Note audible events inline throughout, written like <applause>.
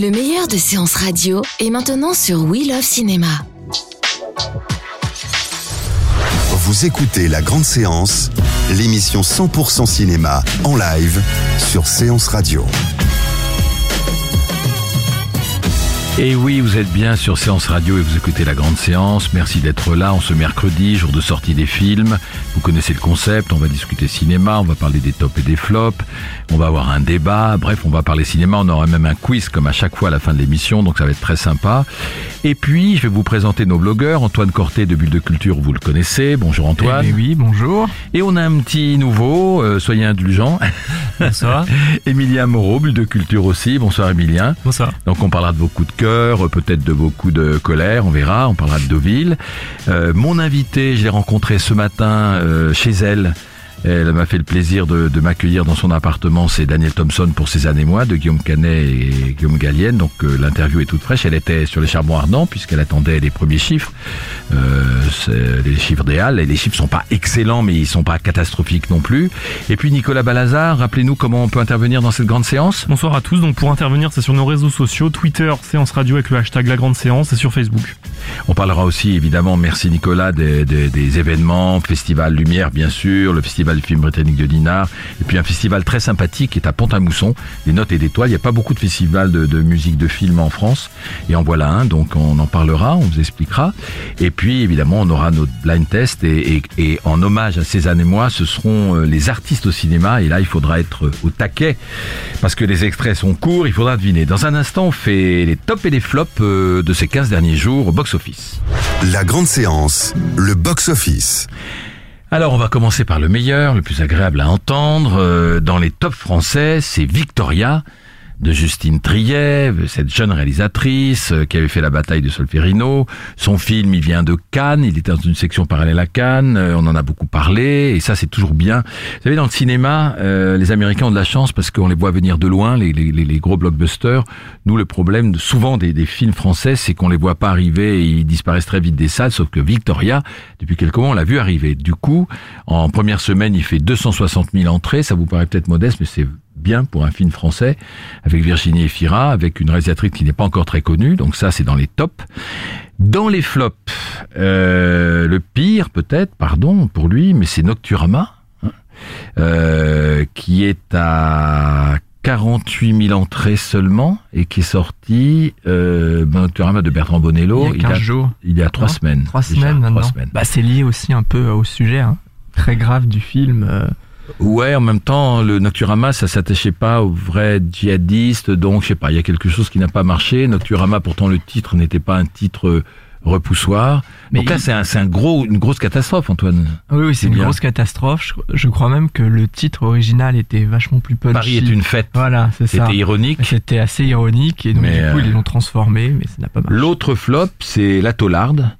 Le meilleur de séances radio est maintenant sur We Love Cinéma. Vous écoutez La Grande Séance, l'émission 100% cinéma en live sur Séance Radio. Et oui, vous êtes bien sur Séance Radio et vous écoutez la grande séance. Merci d'être là en ce mercredi, jour de sortie des films. Vous connaissez le concept, on va discuter cinéma, on va parler des tops et des flops, on va avoir un débat, bref, on va parler cinéma, on aura même un quiz comme à chaque fois à la fin de l'émission, donc ça va être très sympa. Et puis, je vais vous présenter nos blogueurs. Antoine Corté de Bulle de Culture, vous le connaissez. Bonjour Antoine. Eh oui, bonjour. Et on a un petit nouveau, euh, soyez indulgents. Bonsoir. <laughs> Emilien Moreau, Bulle de Culture aussi. Bonsoir Emilien. Bonsoir. Donc on parlera de vos coups de peut-être de coups de colère, on verra, on parlera de Deauville. Euh, mon invité, je l'ai rencontré ce matin euh, chez elle. Elle m'a fait le plaisir de, de m'accueillir dans son appartement. C'est Daniel Thompson pour ses années mois de Guillaume Canet et Guillaume Gallienne. Donc euh, l'interview est toute fraîche. Elle était sur les charbons ardents puisqu'elle attendait les premiers chiffres, euh, les chiffres des Halles. Et les chiffres sont pas excellents, mais ils sont pas catastrophiques non plus. Et puis Nicolas Balazar, rappelez-nous comment on peut intervenir dans cette grande séance. Bonsoir à tous. Donc pour intervenir, c'est sur nos réseaux sociaux, Twitter, séance radio avec le hashtag la grande séance et sur Facebook. On parlera aussi évidemment, merci Nicolas, des, des- des événements, Festival Lumière bien sûr, le Festival du film britannique de Dinard, et puis un festival très sympathique qui est à Pont-à-Mousson, des notes et des toiles. Il n'y a pas beaucoup de festivals de, musique de film en France, et en voilà un, donc on en parlera, on vous expliquera. Et puis évidemment, on aura notre blind test, et en hommage à Cézanne et moi, ce seront euh, les artistes au cinéma, et là il faudra être au taquet, parce que les extraits sont courts, il faudra deviner. Dans un instant, on fait les tops et les flops euh, de ces 15 derniers jours au box-office. La Grande Séance, le box-office. Alors on va commencer par le meilleur, le plus agréable à entendre. Euh, Dans les tops français, c'est Victoria de Justine Triet, cette jeune réalisatrice euh, qui avait fait la bataille de Solferino. Son film, il vient de Cannes, il était dans une section parallèle à Cannes, euh, on en a beaucoup parlé, et ça c'est toujours bien. Vous savez, dans le cinéma, euh, les Américains ont de la chance parce qu'on les voit venir de loin, les, les, les- gros blockbusters. Nous, le problème souvent des, des films français, c'est qu'on les voit pas arriver et ils disparaissent très vite des salles, sauf que Victoria, depuis quelques mois, on l'a vu arriver. Du coup, en première semaine, il fait 260 000 entrées, ça vous paraît peut-être modeste, mais c'est bien pour un film français, avec Virginie Efira, avec une réalisatrice qui n'est pas encore très connue, donc ça c'est dans les tops. Dans les flops, euh, le pire peut-être, pardon pour lui, mais c'est Nocturama, hein, euh, qui est à 48 000 entrées seulement et qui est sorti euh, ben, Nocturama de Bertrand Bonello Il y a 15 jours. il y a trois Non, semaines. Trois déjà, semaines maintenant. Trois semaines. Bah, c'est lié aussi un peu au sujet hein, très grave du film. euh. Ouais, en même temps, le Nocturama, ça s'attachait pas aux vrais djihadistes, donc je sais pas, il y a quelque chose qui n'a pas marché. Nocturama, pourtant le titre n'était pas un titre euh, repoussoir. Mais donc là, c'est un, gros, une grosse catastrophe, Antoine. Oui, oui, c'est C'est une bien. grosse catastrophe. Je, je crois même que le titre original était vachement plus punchy. Paris est une fête. Voilà, c'est ça. C'était ironique. C'était assez ironique et donc Mais, du coup euh, ils l'ont transformé, mais ça n'a pas marché. L'autre flop, c'est La Taularde.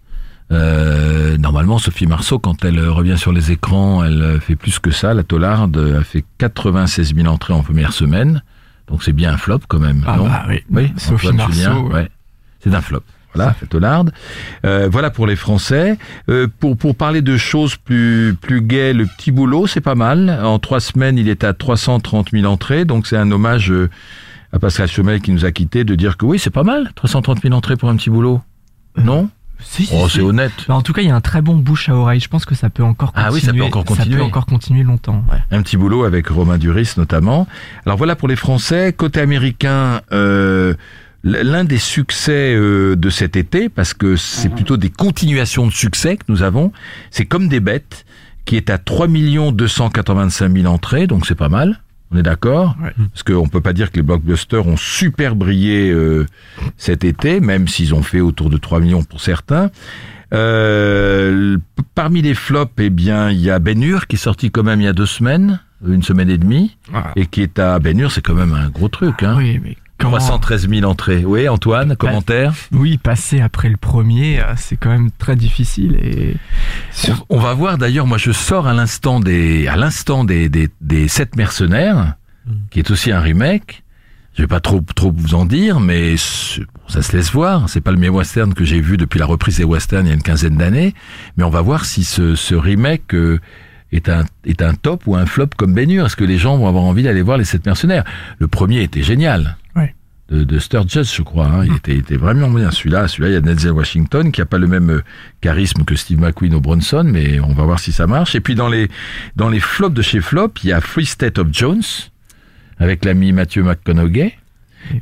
Euh, normalement, Sophie Marceau, quand elle euh, revient sur les écrans, elle euh, fait plus que ça. La Taularde euh, a fait 96 000 entrées en première semaine. Donc c'est bien un flop quand même, Ah non bah oui. Oui, Sophie Antoine Marceau, ouais. ouais. C'est un flop. Voilà, la Taularde. Euh, voilà pour les Français. Euh, pour pour parler de choses plus plus gaies, le petit boulot, c'est pas mal. En trois semaines, il est à 330 000 entrées, donc c'est un hommage à Pascal Chomel qui nous a quittés de dire que oui, c'est pas mal, 330 000 entrées pour un petit boulot. Non? Si, Oh, si. c'est honnête. Bah, en tout cas, il y a un très bon bouche à oreille. Je pense que ça peut encore continuer. Ah oui, ça peut encore continuer. Ça peut encore continuer longtemps. Ouais. Un petit boulot avec Romain Duris notamment. Alors voilà pour les Français. Côté américain, euh, l'un des succès euh, de cet été, parce que c'est plutôt des continuations de succès que nous avons, c'est Comme des bêtes, qui est à 3 285 000 entrées, donc c'est pas mal. On est d'accord Ouais. Parce qu'on peut pas dire que les blockbusters ont super brillé euh, cet été, même s'ils ont fait autour de 3 millions pour certains. Euh, parmi les flops, eh bien, il y a Ben Hur qui est sorti quand même il y a deux semaines, une semaine et demie, Ah. et qui est à Ben Hur, c'est quand même un gros truc. Hein. Oui, mais. 313 000 entrées. Oui, Antoine, commentaire Oui, passer après le premier, euh, c'est quand même très difficile et On va voir d'ailleurs, moi je sors à l'instant des, à l'instant des, des, des sept mercenaires, qui est aussi un remake. Je vais pas trop, trop vous en dire, mais bon, ça se laisse voir. C'est pas le meilleur western que j'ai vu depuis la reprise des westerns il y a une quinzaine d'années. Mais on va voir si ce, ce remake euh, est un, est un top ou un flop comme Hur. Est-ce que les gens vont avoir envie d'aller voir les sept mercenaires? Le premier était génial. De, de je crois. hein. Il était, était vraiment bien. Celui-là, celui-là, il y a Denzel Washington qui a pas le même euh, charisme que Steve McQueen au Bronson, mais on va voir si ça marche. Et puis dans les dans les flops de chez Flop, il y a Free State of Jones avec l'ami Matthew McConaughey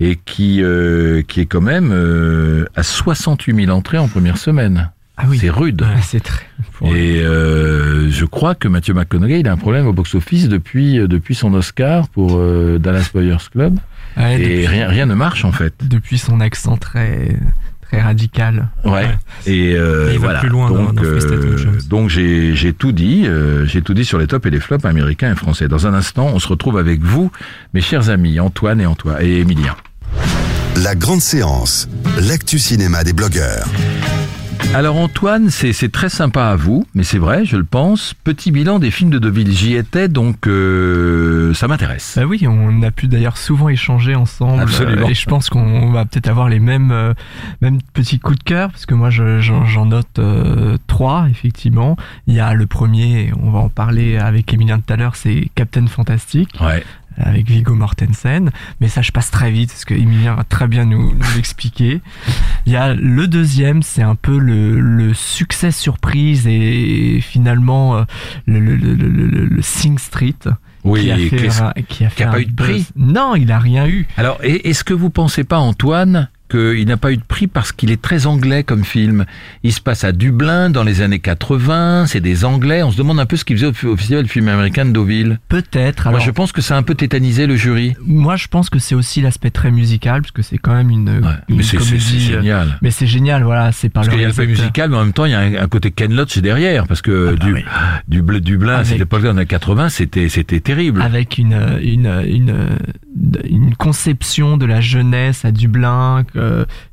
et qui euh, qui est quand même euh, à 68 000 entrées en première semaine. ah oui, C'est rude. C'est très. Et euh, je crois que Matthew McConaughey, il a un problème au box-office depuis depuis son Oscar pour Dallas Buyers Club. Ouais, Et depuis, rien rien ne marche en fait. depuis son accent très très radical. Ouais. Et euh, Et il va voilà. plus loin dans- donc dans of euh, donc j'ai j'ai tout dit, euh, j'ai tout dit sur les tops et les flops américains et français. Dans un instant, on se retrouve avec vous, mes chers amis Antoine et Antoine et Emilien. La grande séance, l'actu cinéma des blogueurs. Alors Antoine, c'est très sympa à vous, mais c'est vrai, je le pense. Petit bilan des films de Deauville, j'y étais, donc euh, ça m'intéresse. Bah oui, on a pu d'ailleurs souvent échanger ensemble. Absolument. euh, Et je pense qu'on va peut-être avoir les mêmes, euh, mêmes petits coups de cœur, parce que moi je- j'en note euh, trois, effectivement. Il y a le premier, on va en parler avec Emilien tout à l'heure, c'est Captain Fantastic, Ouais. Avec Viggo Mortensen. Mais ça, je passe très vite, parce que Emilien va très bien nous, nous l'expliquer. Il y a le deuxième, c'est un peu le, le succès surprise et finalement euh, le, le, le, le, le- le Sing Street Oui. qui a fait, qui a fait qui a pas eu de prix Non, il a rien eu. Alors, est-ce que vous pensez pas, Antoine, qu'il n'a pas eu de prix parce qu'il est très anglais comme film Il se passe à Dublin dans les années 80, c'est des Anglais. On se demande un peu ce qu'ils faisaient au, au festival du film américain de Deauville. Peut-être. Moi, Alors, je pense que ça a un peu tétanisé le jury. moi, je pense que c'est aussi l'aspect très musical, parce que c'est quand même une, Ouais, une mais c'est c'est- c'est comédie. euh, génial. Mais c'est génial, voilà, c'est par Parce qu'il y a réalisateur. musical, mais en même temps, il y a un, un côté Ken Loach derrière, parce que Ah bah du, oui. du, Bl- Dublin, cette époque-là, dans les années 80, c'était, c'était terrible. avec une, une, une, une conception de la jeunesse à Dublin, que-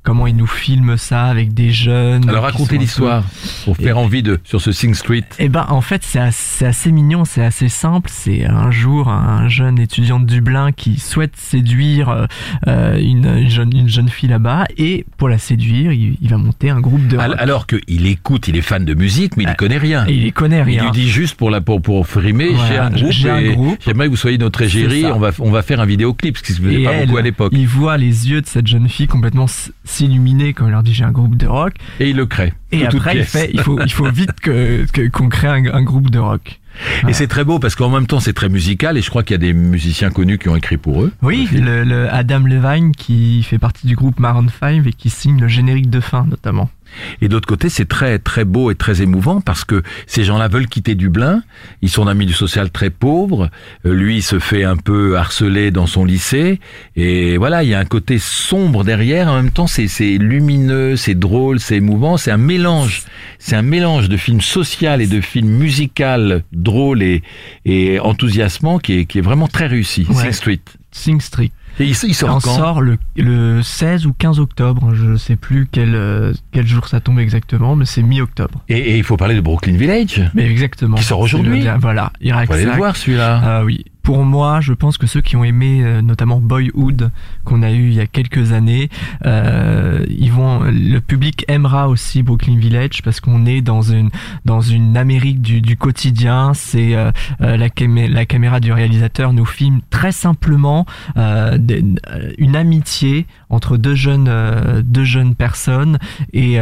comment il nous filme ça avec des jeunes. Alors, racontez l'histoire, pour faire envie de, sur ce Sing Street. Eh ben, en fait, c'est assez, mignon, c'est assez simple. C'est un jour un jeune étudiant de Dublin qui souhaite séduire euh, euh, une, une jeune, une jeune fille là-bas et pour la séduire, il, il va monter un groupe de rock. Alors qu'il écoute, il est fan de musique, mais il Ah, ne connaît rien. et il connaît Il rien. lui dit juste pour la pour pour frimer, Voilà, j'ai un groupe, j'aimerais que vous soyez notre égérie, on va on va faire un vidéoclip, ce qui se faisait Et pas elle, beaucoup à l'époque. il voit les yeux de cette jeune fille complètement s'illuminer quand il leur dit j'ai un groupe de rock. Et il le crée. Et après, il fait, il faut, il faut vite que, que- qu'on crée un, un groupe de rock. Et c'est très beau parce qu'en même temps c'est très musical et je crois qu'il y a des musiciens connus qui ont écrit pour eux. Oui, le, le Adam Levine qui fait partie du groupe Maroon 5 et qui signe le générique de fin notamment. Et d'autre côté, c'est très très beau et très émouvant parce que ces gens-là veulent quitter Dublin. Ils sont d'un milieu social très pauvre. Euh, Lui, il se fait un peu harceler dans son lycée. Et voilà, il y a un côté sombre derrière. En même temps, c'est lumineux, c'est drôle, c'est émouvant. C'est un mélange. C'est un mélange de film social et de film musical drôle et, et enthousiasmant qui est, qui est vraiment très réussi. Ouais. Sing Street. Sing Street. Et il, il sort sort le, le 16 ou 15 octobre, je sais plus quel, euh, quel jour ça tombe exactement, mais c'est mi-octobre. et, et il faut parler de Brooklyn Village. Mais exactement. Qui sort aujourd'hui Voilà, Irak Faut aller le voir celui-là. Ah oui. Pour moi, je pense que ceux qui ont aimé euh, notamment Boyhood qu'on a eu il y a quelques années, euh, le public aimera aussi Brooklyn Village parce qu'on est dans une dans une Amérique du, quotidien. C'est euh, la, camé- la caméra du réalisateur nous filme très simplement une amitié entre deux jeunes deux jeunes personnes et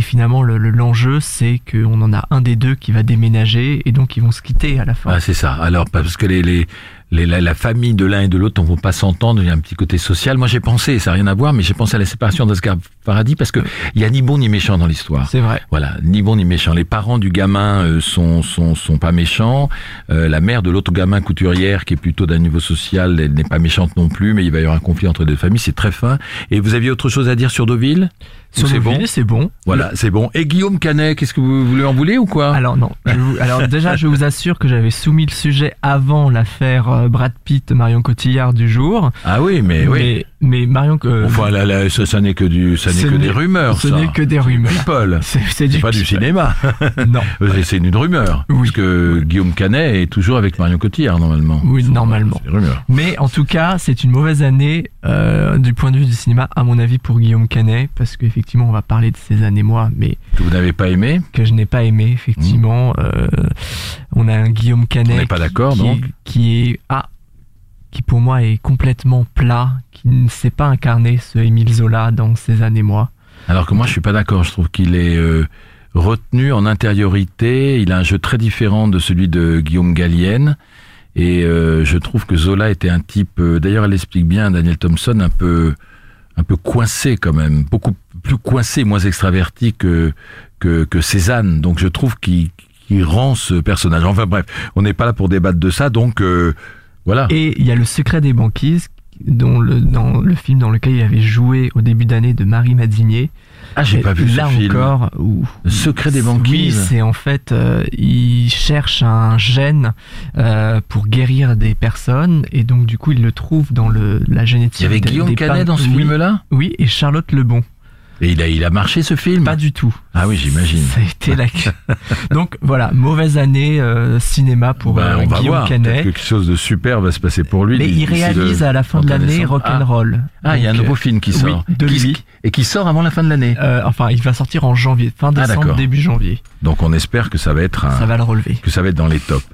finalement le- le- l'enjeu c'est qu'on en a un des deux qui va déménager et donc ils vont se quitter à la fin. Ah, c'est ça. Alors parce que les, les les- la, la famille de l'un et de l'autre ne vont pas s'entendre, il y a un petit côté social. Moi j'ai pensé, ça n'a rien à voir, mais j'ai pensé à la séparation d'Oscar Paradis parce que il y a ni bon ni méchant dans l'histoire. C'est vrai. Voilà, ni bon ni méchant. Les parents du gamin euh, sont, sont sont pas méchants. Euh, la mère de l'autre gamin couturière, qui est plutôt d'un niveau social, elle n'est pas méchante non plus, mais il va y avoir un conflit entre les deux familles. C'est très fin. Et vous aviez autre chose à dire sur Deauville? C'est bon c'est bon. Voilà, c'est bon. Et Guillaume Canet, qu'est-ce que vous voulez en voulez ou quoi? Alors non. vous- alors <laughs> déjà, je vous assure que j'avais soumis le sujet avant l'affaire euh, Brad Pitt Marion Cotillard du jour. Ah oui, mais oui. Mais, Marion euh, Enfin, là, là, ça, ça n'est que du, ça n'est que des rumeurs. Ce n'est que des rumeurs. People. <laughs> C'est pas du cinéma. <laughs> Non. <laughs> C'est une rumeur. Oui. Parce que Guillaume Canet est toujours avec Marion Cotillard, normalement. Oui, normalement. C'est une rumeur. Mais en tout cas, c'est une mauvaise année euh, du point de vue du cinéma, à mon avis, pour Guillaume Canet, parce qu'effectivement, on va parler de ses années-moi, mais Que vous n'avez pas aimé que je n'ai pas aimé, effectivement. Euh, on a un Guillaume Canet On n'est pas d'accord, donc qui est ah, qui pour moi est complètement plat, qui ne sait pas incarner ce Émile Zola dans ses années-moi. Alors que moi, je suis pas d'accord. Je trouve qu'il est euh, retenu en intériorité. Il a un jeu très différent de celui de Guillaume Gallienne. Et euh, je trouve que Zola était un type. euh, D'ailleurs, elle explique bien, Daniel Thompson, un peu, un peu coincé quand même, beaucoup plus coincé, moins extraverti que que, Cézanne. Donc, je trouve qu'il rend ce personnage. Enfin bref, on n'est pas là pour débattre de ça. Donc voilà. Et il y a Le Secret des banquises, dont le, dans le film dans lequel il avait joué au début d'année de Marie Madinier. ah, j'ai pas vu là ce film. encore, où, Le secret des Oui, banquises. c'est en fait, euh, il cherche un gène euh, pour guérir des personnes et donc du coup il le trouve dans le, la génétique. Il y avait des- Guillaume des Canet dans ce oui, film-là? Oui, et Charlotte Lebon. Et il a, il a marché ce film? Pas du tout. Ah oui, j'imagine. Ça a été la... <laughs> donc voilà, mauvaise année euh, cinéma pour euh, on va Guillaume voir. Canet. Quelque chose de super va se passer pour lui. Mais il réalise à la fin de 31 l'année. Rock'n'Roll. Ah, il y a un nouveau film qui oui, sort. de Qui- lui. Et qui sort avant la fin de l'année. euh, enfin, il va sortir en janvier, fin Ah, décembre, début janvier. Donc on espère que ça va être un, Ça va le relever. que ça va être dans les tops.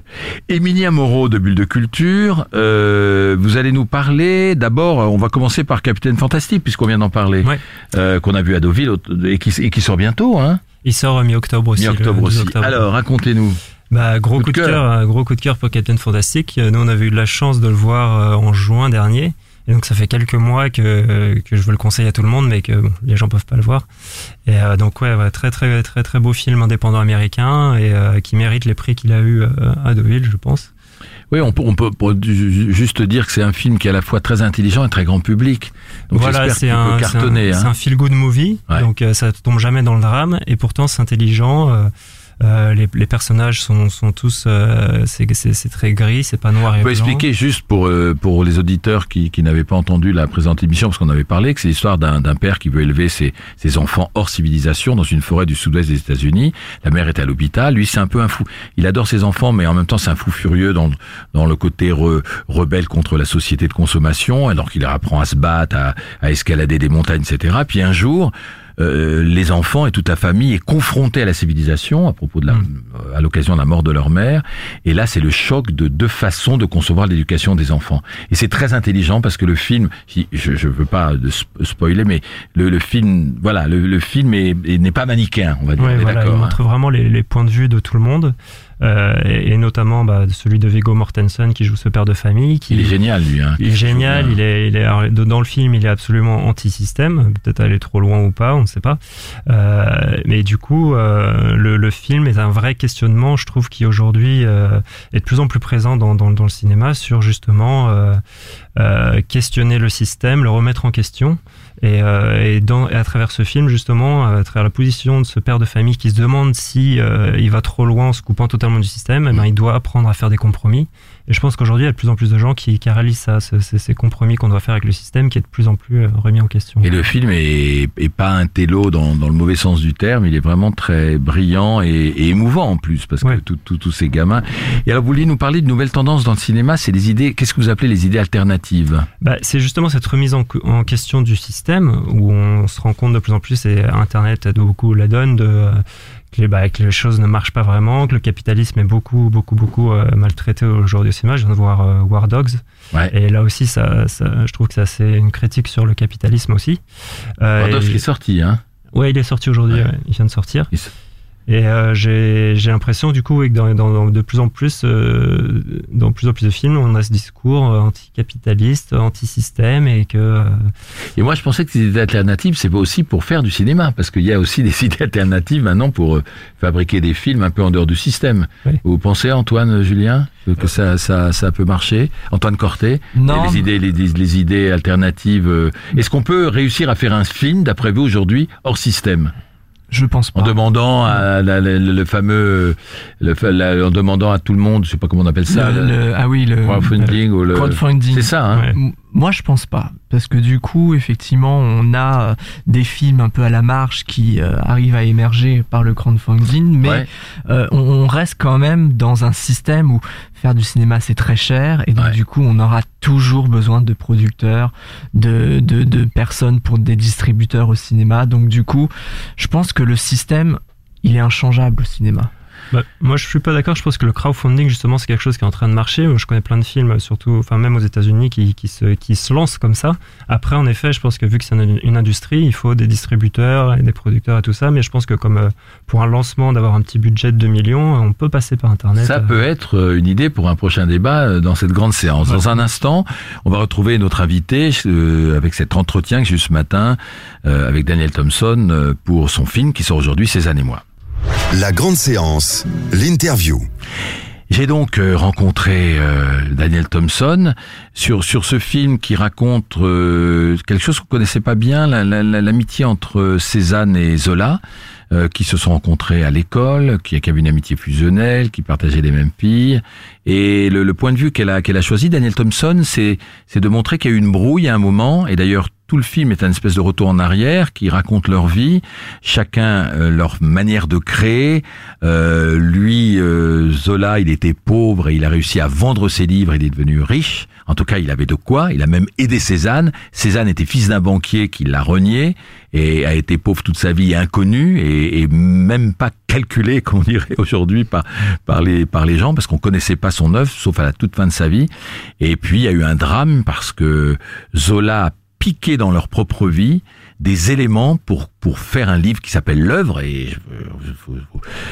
Emilia Moreau de Bulle de Culture, euh, vous allez nous parler. D'abord, on va commencer par Capitaine Fantastique puisqu'on vient d'en parler, Ouais. euh, qu'on a vu à Deauville au- et qui, et qui sort bientôt, hein, Il sort euh, mi-octobre aussi. mi-octobre le 12 aussi. octobre. Alors, racontez-nous. bah, gros coup coup, de de cœur. un gros coup de cœur pour Captain Fantastic. Euh, Nous, on avait eu de la chance de le voir euh, en juin dernier. Et donc, ça fait quelques mois que, euh, que je veux le conseiller à tout le monde, mais que bon, les gens peuvent pas le voir. Et euh, donc, ouais, ouais, très, très, très, très beau film indépendant américain et euh, qui mérite les prix qu'il a eu euh, à Deauville, je pense. Oui, on peut, on peut juste dire que c'est un film qui est à la fois très intelligent et très grand public. Donc voilà, c'est un, c'est un- hein. un feel-good movie, Ouais. donc euh, ça tombe jamais dans le drame, et pourtant c'est intelligent. euh, euh, les, les personnages sont, sont tous, euh, c'est très gris, c'est pas noir et On peut blanc. expliquer juste pour euh, pour les auditeurs qui, qui n'avaient pas entendu la présente émission parce qu'on avait parlé que c'est l'histoire d'un père qui veut élever ses ses enfants hors civilisation dans une forêt du sud-ouest des États-Unis. La mère est à l'hôpital, lui c'est un peu un fou. Il adore ses enfants mais en même temps c'est un fou furieux dans dans le côté re- rebelle contre la société de consommation alors qu'il leur apprend à se battre, à, à escalader des montagnes, etc. Puis un jour euh, les enfants et toute la famille est confrontée à la civilisation à propos de la, à l'occasion de la mort de leur mère. Et là, c'est le choc de deux façons de concevoir l'éducation des enfants. Et c'est très intelligent parce que le film, je je veux pas spoiler, mais le, le film, voilà, le, le film est- est- n'est pas manichéen, on va dire. Ouais, voilà, il hein. montre vraiment les, les points de vue de tout le monde, euh, et, et notamment bah, celui de Viggo Mortensen qui joue ce père de famille. Qui, Il est génial, lui. Hein, Il est génial, il est, il est alors, dans le film, il est absolument anti-système, peut-être aller trop loin ou pas, on ne sait pas. Euh, mais du coup, euh, le, le film est un vrai questionnement, je trouve, qui aujourd'hui est de plus en plus présent dans, dans, dans le cinéma sur justement questionner le système, le remettre en question. Et, euh, et, à travers ce film, justement, à travers la position de ce père de famille qui se demande si euh, il va trop loin en se coupant totalement du système, eh ben, il doit apprendre à faire des compromis. Et je pense qu'aujourd'hui, il y a de plus en plus de gens qui, qui réalisent ça, ce- ce- ces compromis qu'on doit faire avec le système, qui est de plus en plus euh, remis en question. Et le film est, est pas un télo dans, dans le mauvais sens du terme, il est vraiment très brillant et, et émouvant en plus, parce que Ouais. tous ces gamins. Et alors, vous vouliez nous parler de nouvelles tendances dans le cinéma, c'est les idées, qu'est-ce que vous appelez les idées alternatives? Bah, c'est justement cette remise en, en question du système où on se rend compte de plus en plus, et Internet aide beaucoup la donne, de, euh, que, les, bah, que les choses ne marchent pas vraiment, que le capitalisme est beaucoup, beaucoup, beaucoup euh, maltraité aujourd'hui au cinéma. Je viens de voir euh, War Dogs. Ouais. Et là aussi, ça, ça, je trouve que ça, c'est une critique sur le capitalisme aussi. Euh, Rodolphe et- qui est sorti, hein Ouais, il est sorti aujourd'hui, Ouais. il vient de sortir. Il Et euh, j'ai j'ai l'impression du coup oui, que dans, dans- dans- de plus en plus, euh, dans plus en plus de films, on a ce discours euh, anticapitaliste, anti-système et que. euh, Et moi, je pensais que ces idées alternatives, c'est aussi pour faire du cinéma, parce qu'il y a aussi <laughs> des idées alternatives maintenant pour euh, fabriquer des films un peu en dehors du système. Oui. Vous pensez, Antoine, Julien, que, ça, ça, ça peut marcher? Antoine Corté Non, les idées, les, les idées alternatives. euh, Est-ce qu'on peut réussir à faire un film, d'après vous, aujourd'hui, hors système? Je pense En pas. demandant à la- la- le, fameux, le, la- en demandant à tout le monde, je sais pas comment on appelle ça, Le- le, le- ah oui, le crowdfunding ou le. crowdfunding. C'est ça, hein Ouais. Moi, je pense pas, parce que du coup, effectivement, on a euh, des films un peu à la marge qui euh, arrivent à émerger par le crowdfunding, mais Ouais. euh, on, on reste quand même dans un système où faire du cinéma c'est très cher, et donc Ouais. du coup, on aura toujours besoin de producteurs, de, de, de personnes pour des distributeurs au cinéma. Donc du coup, je pense que le système, il est inchangeable au cinéma. Bah, moi, je suis pas d'accord. Je pense que le crowdfunding, justement, c'est quelque chose qui est en train de marcher. Je connais plein de films, surtout, enfin, même aux États-Unis, qui, qui, se, qui se lancent comme ça. Après, en effet, je pense que vu que c'est une, une industrie, il faut des distributeurs et des producteurs et tout ça. Mais je pense que comme euh, pour un lancement, d'avoir un petit budget de 2 millions, on peut passer par Internet. Ça euh, peut être euh, une idée pour un prochain débat dans cette grande séance. Dans un instant, on va retrouver notre invité euh, avec cet entretien que j'ai eu ce matin euh, avec Daniel Thompson euh, pour son film qui sort aujourd'hui, Cézanne et moi. La grande séance, l'interview. J'ai donc euh, rencontré euh, Daniel Thompson sur sur ce film qui raconte euh, quelque chose qu'on connaissait pas bien, la- la- la- l'amitié entre Cézanne et Zola, euh, qui se sont rencontrés à l'école, qui, qui avaient une amitié fusionnelle, qui partageaient les mêmes filles. Et le, le point de vue qu'elle a qu'elle a choisi, Daniel Thompson, c'est c'est de montrer qu'il y a eu une brouille à un moment, et d'ailleurs tout le film est un espèce de retour en arrière qui raconte leur vie, chacun euh, leur manière de créer. Euh, lui, euh, Zola, il était pauvre et il a réussi à vendre ses livres, il est devenu riche. En tout cas, il avait de quoi. Il a même aidé Cézanne. Cézanne était fils d'un banquier qui l'a renié et a été pauvre toute sa vie, inconnu et, même pas calculé, <laughs> comme on dirait aujourd'hui, par, par, les, par les gens, parce qu'on connaissait pas son œuvre, sauf à la toute fin de sa vie. Et puis, il y a eu un drame parce que Zola a piqué dans leur propre vie des éléments pour pour faire un livre qui s'appelle l'œuvre et je, vous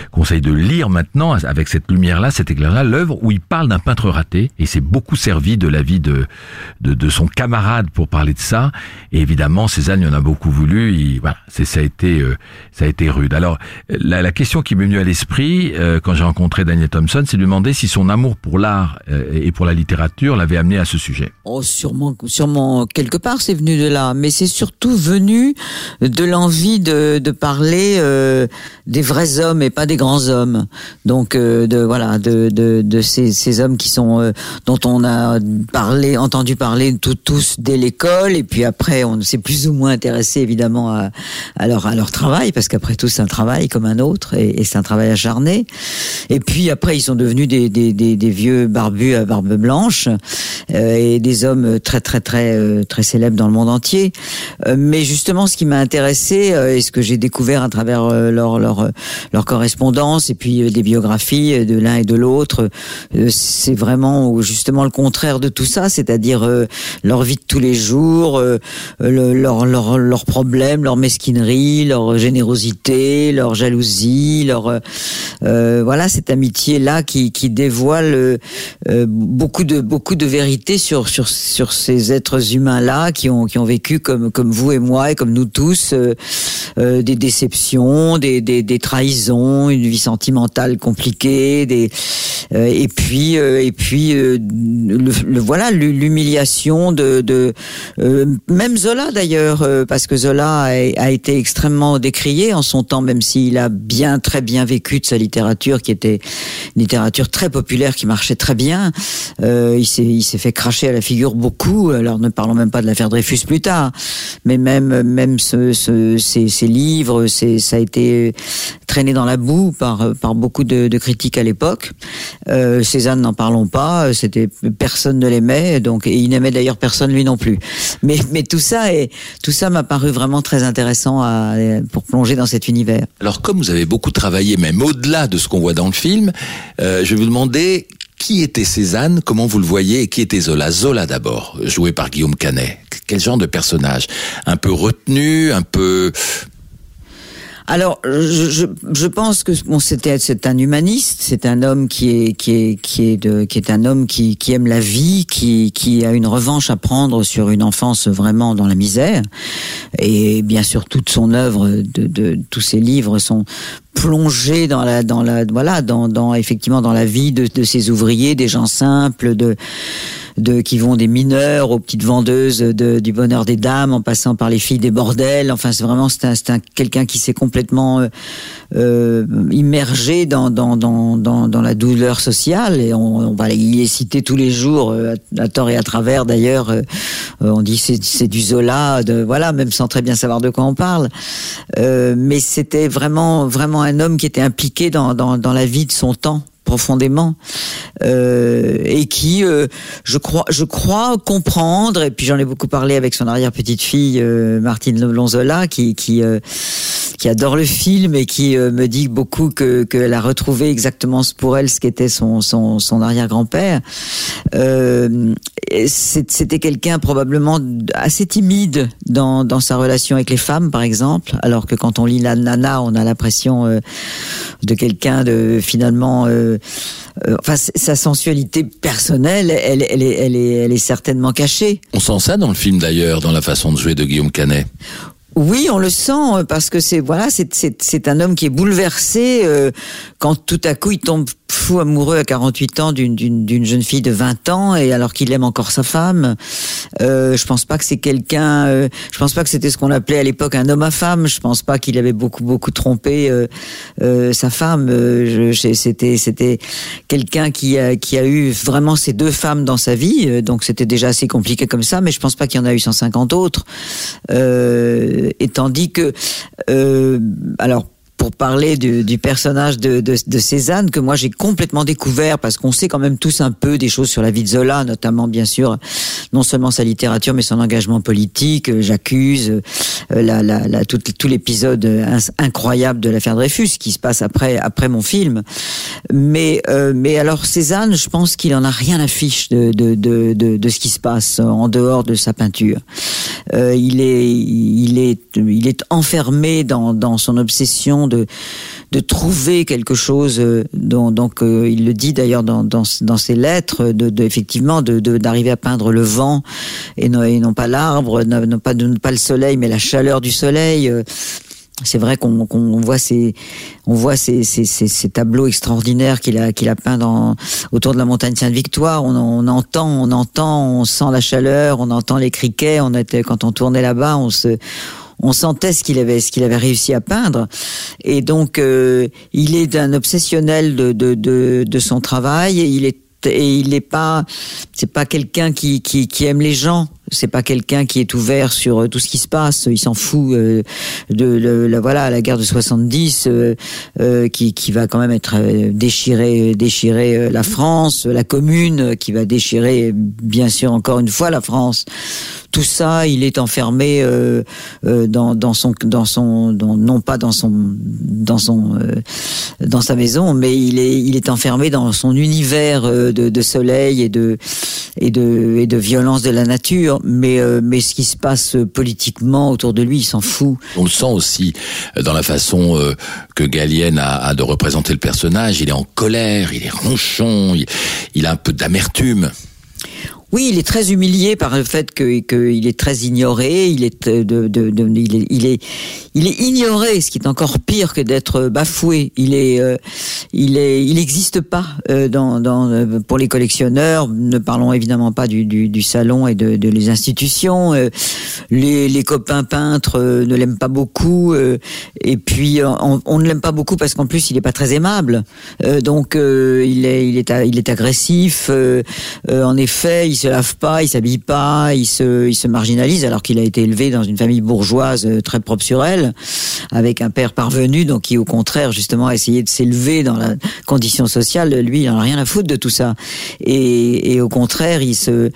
conseille de lire maintenant avec cette lumière là cet éclair là l'œuvre où il parle d'un peintre raté et c'est beaucoup servi de la vie de, de de son camarade pour parler de ça. Et évidemment Cézanne il en a beaucoup voulu il, voilà ça a été euh, ça a été rude. Alors la, la question qui m'est venue à l'esprit euh, quand j'ai rencontré Daniel Thompson c'est de demander si son amour pour l'art euh, et pour la littérature l'avait amené à ce sujet. Oh, sûrement, sûrement quelque part, c'est venu de là, mais c'est surtout venu de l'envie de, de parler euh, des vrais hommes et pas des grands hommes. Donc, euh, voilà, de, ces, hommes qui sont euh, dont on a parlé, entendu parler tout, tous dès l'école, et puis après, on s'est plus ou moins intéressé évidemment à, leur travail, parce qu'après tout, c'est un travail comme un autre, et, c'est un travail acharné. Et puis après, ils sont devenus des, des, vieux barbus à barbe blanche et des hommes très très très très célèbres dans le monde entier. Mais justement, ce qui m'a intéressé et ce que j'ai découvert à travers euh, leur leur leur correspondance et puis euh, des biographies euh, de l'un et de l'autre, euh, c'est vraiment justement le contraire de tout ça, c'est-à-dire euh, leur vie de tous les jours, euh, le- leur leur leurs problèmes, leur mesquinerie, leur générosité, leur jalousie, leur euh, euh, voilà cette amitié là qui qui dévoile euh, euh, beaucoup de beaucoup de vérité sur sur sur ces êtres humains là qui ont qui ont vécu comme comme vous et moi et comme nous tous euh, euh, des déceptions, des, des des trahisons, une vie sentimentale compliquée, des euh, et puis euh, et puis euh, le, le- voilà l'hu- l'humiliation de de euh, même Zola d'ailleurs euh, parce que Zola a, a été extrêmement décrié en son temps même s'il a bien très bien vécu de sa littérature qui était une littérature très populaire qui marchait très bien. Il s'est il s'est fait cracher à la figure beaucoup alors ne parlons même pas de l'affaire Dreyfus plus tard mais même même ce, ce, ces livres ça a été traîné dans la boue par beaucoup de, critiques à l'époque. Euh, Cézanne n'en parlons pas. C'était personne ne l'aimait donc et il n'aimait d'ailleurs personne lui non plus. Mais tout ça est tout ça m'a paru vraiment très intéressant pour plonger dans cet univers. Alors comme vous avez beaucoup travaillé, même au-delà de ce qu'on voit dans le film, euh, je vais vous demander qui était Cézanne, comment vous le voyez, et qui était Zola? Zola d'abord, joué par Guillaume Canet. Quel genre de personnage? Un peu retenu, un peu... Alors, je, pense que c'était c'est un humaniste, c'est un homme qui est un homme qui aime la vie, qui a une revanche à prendre sur une enfance vraiment dans la misère. Et bien sûr, toute son œuvre, de tous ses livres sont plongés dans la dans la voilà dans dans effectivement dans la vie de de ces ouvriers, des gens simples, de de qui vont des mineurs aux petites vendeuses de, du bonheur des dames, en passant par les filles des bordels. Enfin, c'est vraiment c'est un, un quelqu'un qui s'est complètement euh, euh, immergé dans, dans, dans, dans, dans la douleur sociale. Et on, on va il est cité tous les jours, euh, à, tort et à travers. D'ailleurs, euh, on dit c'est c'est du Zola, de voilà, même sans très bien savoir de quoi on parle. Euh, mais c'était vraiment vraiment un homme qui était impliqué dans, la vie de son temps profondément euh, et qui euh, je crois je crois comprendre et puis j'en ai beaucoup parlé avec son arrière petite fille euh, Martine Lonzola qui qui adore le film et qui euh, me dit beaucoup que qu'elle a retrouvé exactement pour elle ce qu'était son son son arrière grand-père euh, c'était quelqu'un probablement assez timide dans dans sa relation avec les femmes par exemple alors que quand on lit la nana on a l'impression euh, de quelqu'un de finalement euh, euh, enfin sa sensualité personnelle elle, elle, est, elle, est, elle est certainement cachée On sent ça dans le film d'ailleurs, dans la façon de jouer de Guillaume Canet. Oui, on le sent parce que c'est voilà, c'est un homme qui est bouleversé euh, quand tout à coup il tombe fou amoureux à 48 ans d'une jeune fille de 20 ans et alors qu'il aime encore sa femme. Euh, je pense pas que c'est quelqu'un. euh, je pense pas que c'était ce qu'on appelait à l'époque un homme à femme. Je pense pas qu'il avait beaucoup beaucoup trompé sa femme. C'était c'était quelqu'un qui a qui a eu vraiment ces deux femmes dans sa vie. donc c'était déjà assez compliqué comme ça. Mais je pense pas qu'il y en a eu 150 autres. Et tandis que, euh, alors pour parler du, personnage de, Cézanne que moi j'ai complètement découvert parce qu'on sait quand même tous un peu des choses sur la vie de Zola, notamment bien sûr non seulement sa littérature mais son engagement politique. Euh, J'accuse euh, la, la, la, tout, l'épisode ins- incroyable de l'affaire Dreyfus qui se passe après après mon film. Mais euh, mais alors Cézanne, je pense qu'il en a rien à fiche de de, de, de, ce qui se passe en dehors de sa peinture. Euh, il est il est il est enfermé dans dans son obsession de trouver quelque chose euh, dont donc euh, il le dit d'ailleurs dans, dans ses lettres de, de effectivement d'arriver à peindre le vent et non, pas l'arbre non, pas non pas le soleil mais la chaleur du soleil euh, c'est vrai qu'on voit ces on voit ces, ces, ces, tableaux extraordinaires qu'il a qu'il a peint dans autour de la montagne Sainte-Victoire. On, on entend, on entend, on sent la chaleur, on entend les criquets. On était quand on tournait là-bas, on se on sentait ce qu'il avait ce qu'il avait réussi à peindre. Et donc euh, il est d'un obsessionnel de, de, de, de son travail. Et il est et il n'est pas c'est pas quelqu'un qui, qui qui aime les gens c'est pas quelqu'un qui est ouvert sur euh, tout ce qui se passe il s'en fout euh, de le- la voilà la guerre de 70 euh, qui qui va quand même être euh, déchirer la France la commune qui va déchirer bien sûr encore une fois la France tout ça, il est enfermé euh, euh, dans, dans son, dans son, non pas dans son, dans son, euh, dans sa maison, mais il est, il est enfermé dans son univers de, de soleil et de, et de, et de violence de la nature. Mais, euh, mais ce qui se passe politiquement autour de lui, il s'en fout. On le sent aussi euh, dans la façon euh, que Gallienne a, de représenter le personnage. Il est en colère, il est ronchon, il a un peu d'amertume. Oui, il est très humilié par le fait que qu'il est très ignoré. Il est euh, de, de, de- il est il est il est ignoré, ce qui est encore pire que d'être bafoué. Il est euh, il est il n'existe pas euh, dans dans euh, pour les collectionneurs. Ne parlons évidemment pas du du, du salon et de, de les institutions. Euh, les les copains peintres ne l'aiment pas beaucoup. et puis on, on ne l'aime pas beaucoup parce qu'en plus il est pas très aimable. Donc il est il est il est agressif. en effet, se lave pas, il s'habille pas, il se, il se marginalise alors qu'il a été élevé dans une famille bourgeoise euh, très propre sur elle, avec un père parvenu, donc qui au contraire justement a essayé de s'élever dans la condition sociale. Lui, il en a rien à foutre de tout ça. Et, au contraire, il se, euh,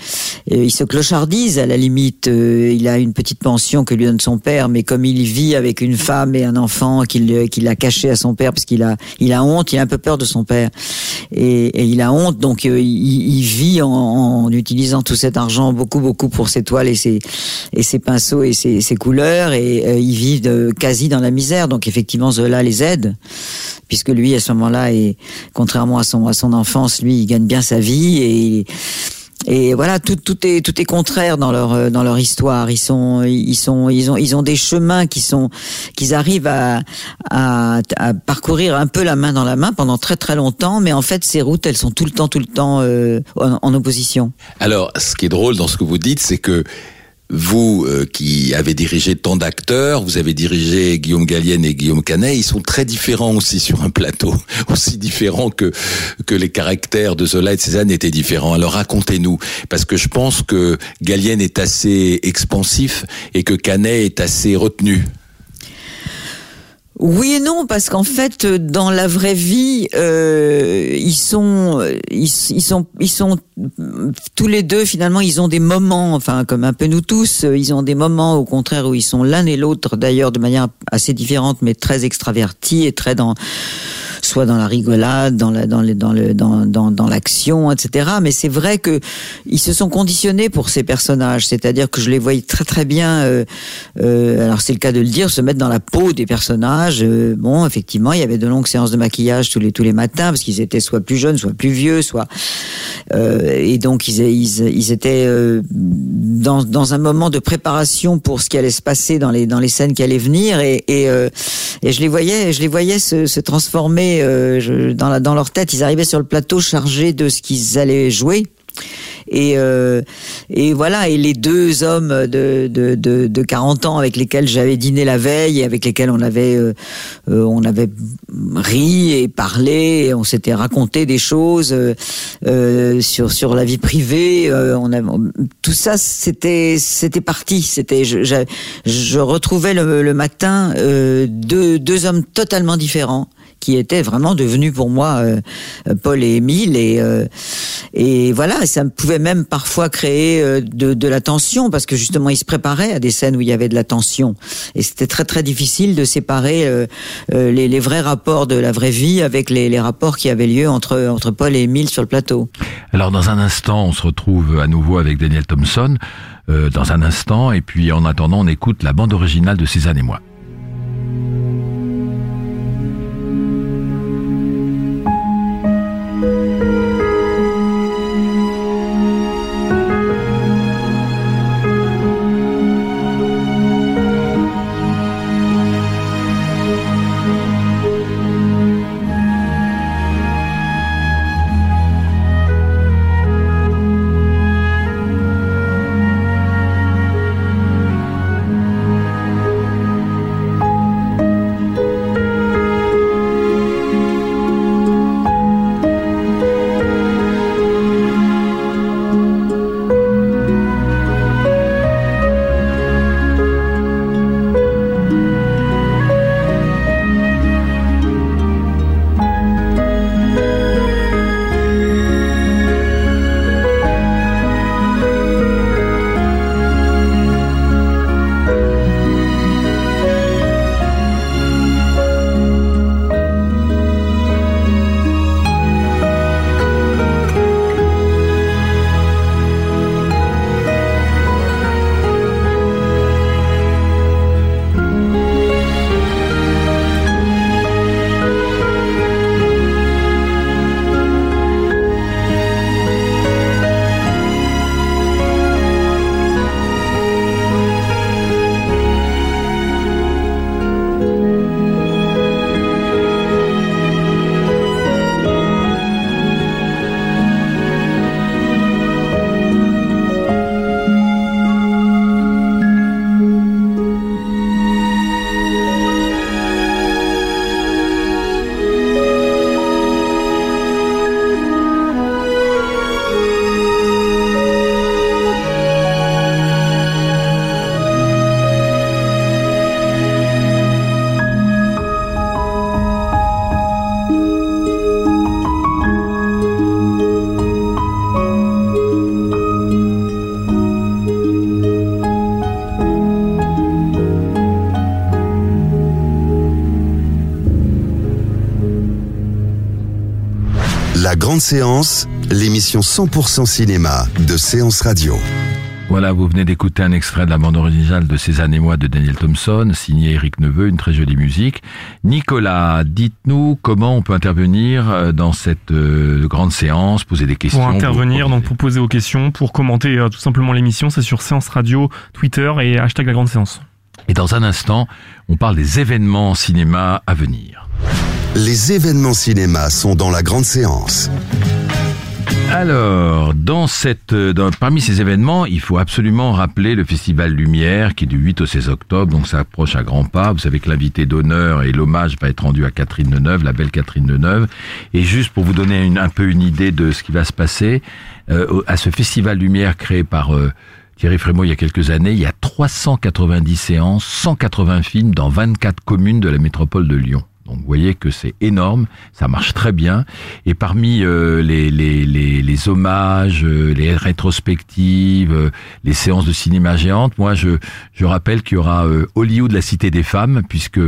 il se clochardise à la limite. Euh, Il a une petite pension que lui donne son père, mais comme il vit avec une femme et un enfant qu'il qu'il a caché à son père parce qu'il a, il a honte, il a un peu peur de son père et, il a honte, donc il, il vit en utilisant utilisant tout cet argent beaucoup beaucoup pour ses toiles et ses et ses pinceaux et ses, ses couleurs et euh, ils vivent de, quasi dans la misère. Donc effectivement Zola les aide puisque lui à ce moment-là et contrairement à son à son enfance, lui il gagne bien sa vie et et voilà, tout, est tout est contraire dans leur euh, dans leur histoire. Ils sont ils sont ils ont ils ont des chemins qui sont qu'ils arrivent à, à, à parcourir un peu la main dans la main pendant très très longtemps, mais en fait ces routes elles sont tout le temps tout le temps euh, en opposition. Alors, ce qui est drôle dans ce que vous dites, c'est que vous euh, qui avez dirigé tant d'acteurs, vous avez dirigé Guillaume Gallienne et Guillaume Canet, ils sont très différents aussi sur un plateau, <laughs> aussi différents que que les caractères de Zola et de Cézanne étaient différents. Alors racontez-nous, parce que je pense que Gallienne est assez expansif et que Canet est assez retenu. Oui et non, parce qu'en fait, dans la vraie vie, euh, ils sont, ils, sont, ils sont tous les deux finalement, ils ont des moments, enfin comme un peu nous tous, ils ont des moments au contraire où ils sont l'un et l'autre d'ailleurs de manière assez différente, mais très extravertis et très dans soit dans la rigolade, dans la, dans le, dans le, dans, dans, dans l'action, etc. Mais c'est vrai que ils se sont conditionnés pour ces personnages. C'est-à-dire que je les voyais très très bien. Euh, euh, alors c'est le cas de le dire, se mettre dans la peau des personnages. Euh, bon, effectivement, il y avait de longues séances de maquillage tous les tous les matins parce qu'ils étaient soit plus jeunes, soit plus vieux, soit euh, et donc ils, ils, étaient euh, dans, dans un moment de préparation pour ce qui allait se passer dans les dans les scènes qui allaient venir et et, euh, et je les voyais je les voyais se, se transformer dans la dans leur tête. Ils arrivaient sur le plateau chargés de ce qu'ils allaient jouer et euh, et voilà et les deux hommes de de, de, de 40 ans avec lesquels j'avais dîné la veille et avec lesquels on avait euh, euh, on avait ri et parlé et on s'était raconté des choses euh, euh, sur sur la vie privée euh, on a tout ça c'était c'était parti. C'était je, je, je retrouvais le, le matin deux deux hommes totalement différents qui étaient vraiment devenus pour moi euh, Paul et Émile et euh, et voilà ça pouvait même parfois créer euh, de, de la tension parce que justement ils se préparaient à des scènes où il y avait de la tension et c'était très très difficile de séparer les, vrais rapports de la vraie vie avec les, les rapports qui avaient lieu entre entre Paul et Émile sur le plateau. Alors dans un instant, on se retrouve à nouveau avec Daniel Thompson. Dans un instant, et puis en attendant, on écoute la bande originale de Cézanne et moi. Grande séance, l'émission 100% cinéma de Séance Radio. Voilà, vous venez d'écouter un extrait de la bande originale de Ces années mois de Daniel Thompson, signé Eric Neveu, une très jolie musique. Nicolas, dites-nous comment on peut intervenir euh, dans cette euh, grande séance, poser des questions. Pour intervenir, donc pour poser vos questions, pour commenter euh, tout simplement l'émission, c'est sur Séance Radio, Twitter et hashtag la grande séance. Et dans un instant, on parle des événements cinéma à venir. Les événements cinéma sont dans la grande séance. Alors, dans cette, euh, parmi ces événements, il faut absolument rappeler le Festival Lumière qui est du 8 au 16 octobre, donc ça approche à grands pas. Vous savez que l'invité d'honneur et l'hommage va être rendu à Catherine Deneuve, la belle Catherine Deneuve. Et juste pour vous donner un peu une idée de ce qui va se passer, euh, à ce Festival Lumière créé par euh, Thierry Frémaux il y a quelques années, il y a 390 séances, 180 films dans 24 communes de la métropole de Lyon. Donc vous voyez que c'est énorme, ça marche très bien. Et parmi euh, les, les, les, les, hommages, euh, les rétrospectives, euh, les séances de cinéma géantes, moi je, je rappelle qu'il y aura Hollywood, la cité des femmes, puisque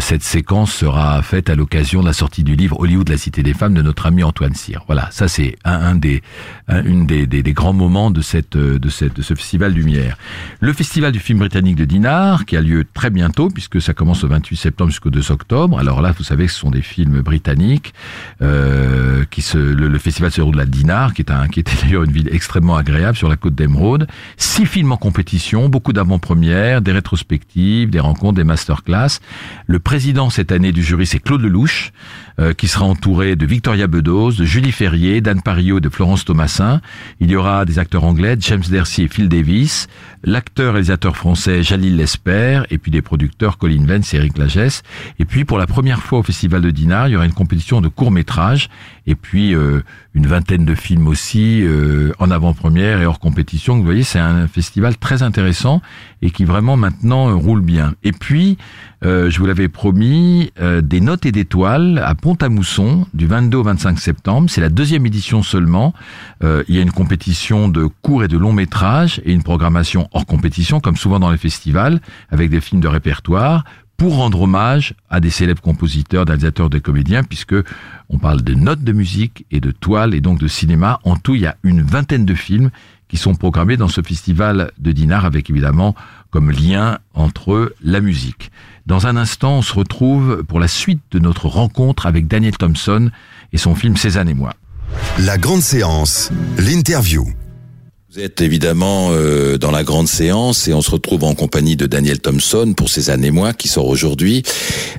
cette séquence sera faite à l'occasion de la sortie du livre Hollywood, la cité des femmes de notre ami Antoine Cyr. Voilà, ça c'est un, un, des, une des, des, des, grands moments de, cette, de, cette, de ce festival Lumière. Le festival du film britannique de Dinard, qui a lieu très bientôt, puisque ça commence au 28 septembre jusqu'au 2 octobre, alors là, vous savez que ce sont des films britanniques. Euh, qui se, le, festival se déroule à Dinard, qui est un, qui était <laughs> d'ailleurs une ville extrêmement agréable sur la côte d'Emeraude. Six films en compétition, beaucoup d'avant-premières, des rétrospectives, des rencontres, des masterclass. Le président cette année du jury, c'est Claude Lelouch, euh, qui sera entouré de Victoria Bedos, de Julie Ferrier, d'Anne Parillo et de Florence Thomasin. Il y aura des acteurs anglais, James Dercy et Phil Davis, l'acteur réalisateur français Jalil Lesper, et puis des producteurs Colin Vance et Eric Lagesse. Et pour la première fois au Festival de Dinard, il y aura une compétition de courts métrages et puis euh, une vingtaine de films aussi euh, en avant-première et hors compétition. Vous voyez, c'est un festival très intéressant et qui vraiment maintenant euh, roule bien. Et puis, je vous l'avais promis, des notes et d'étoiles à Pont-à-Mousson du 22 au 25 septembre. C'est la deuxième édition seulement. il y a une compétition de courts et de longs métrages et une programmation hors compétition, comme souvent dans les festivals, avec des films de répertoire pour rendre hommage à des célèbres compositeurs, réalisateurs, de comédiens, puisque on parle de notes de musique et de toiles et donc de cinéma. En tout, il y a une vingtaine de films qui sont programmés dans ce festival de Dinard avec évidemment comme lien entre eux la musique. Dans un instant, on se retrouve pour la suite de notre rencontre avec Daniel Thompson et son film Cézanne et moi. La grande séance, l'interview. Vous êtes évidemment euh, dans la grande séance et on se retrouve en compagnie de Daniel Thompson pour ces années mois qui sort aujourd'hui.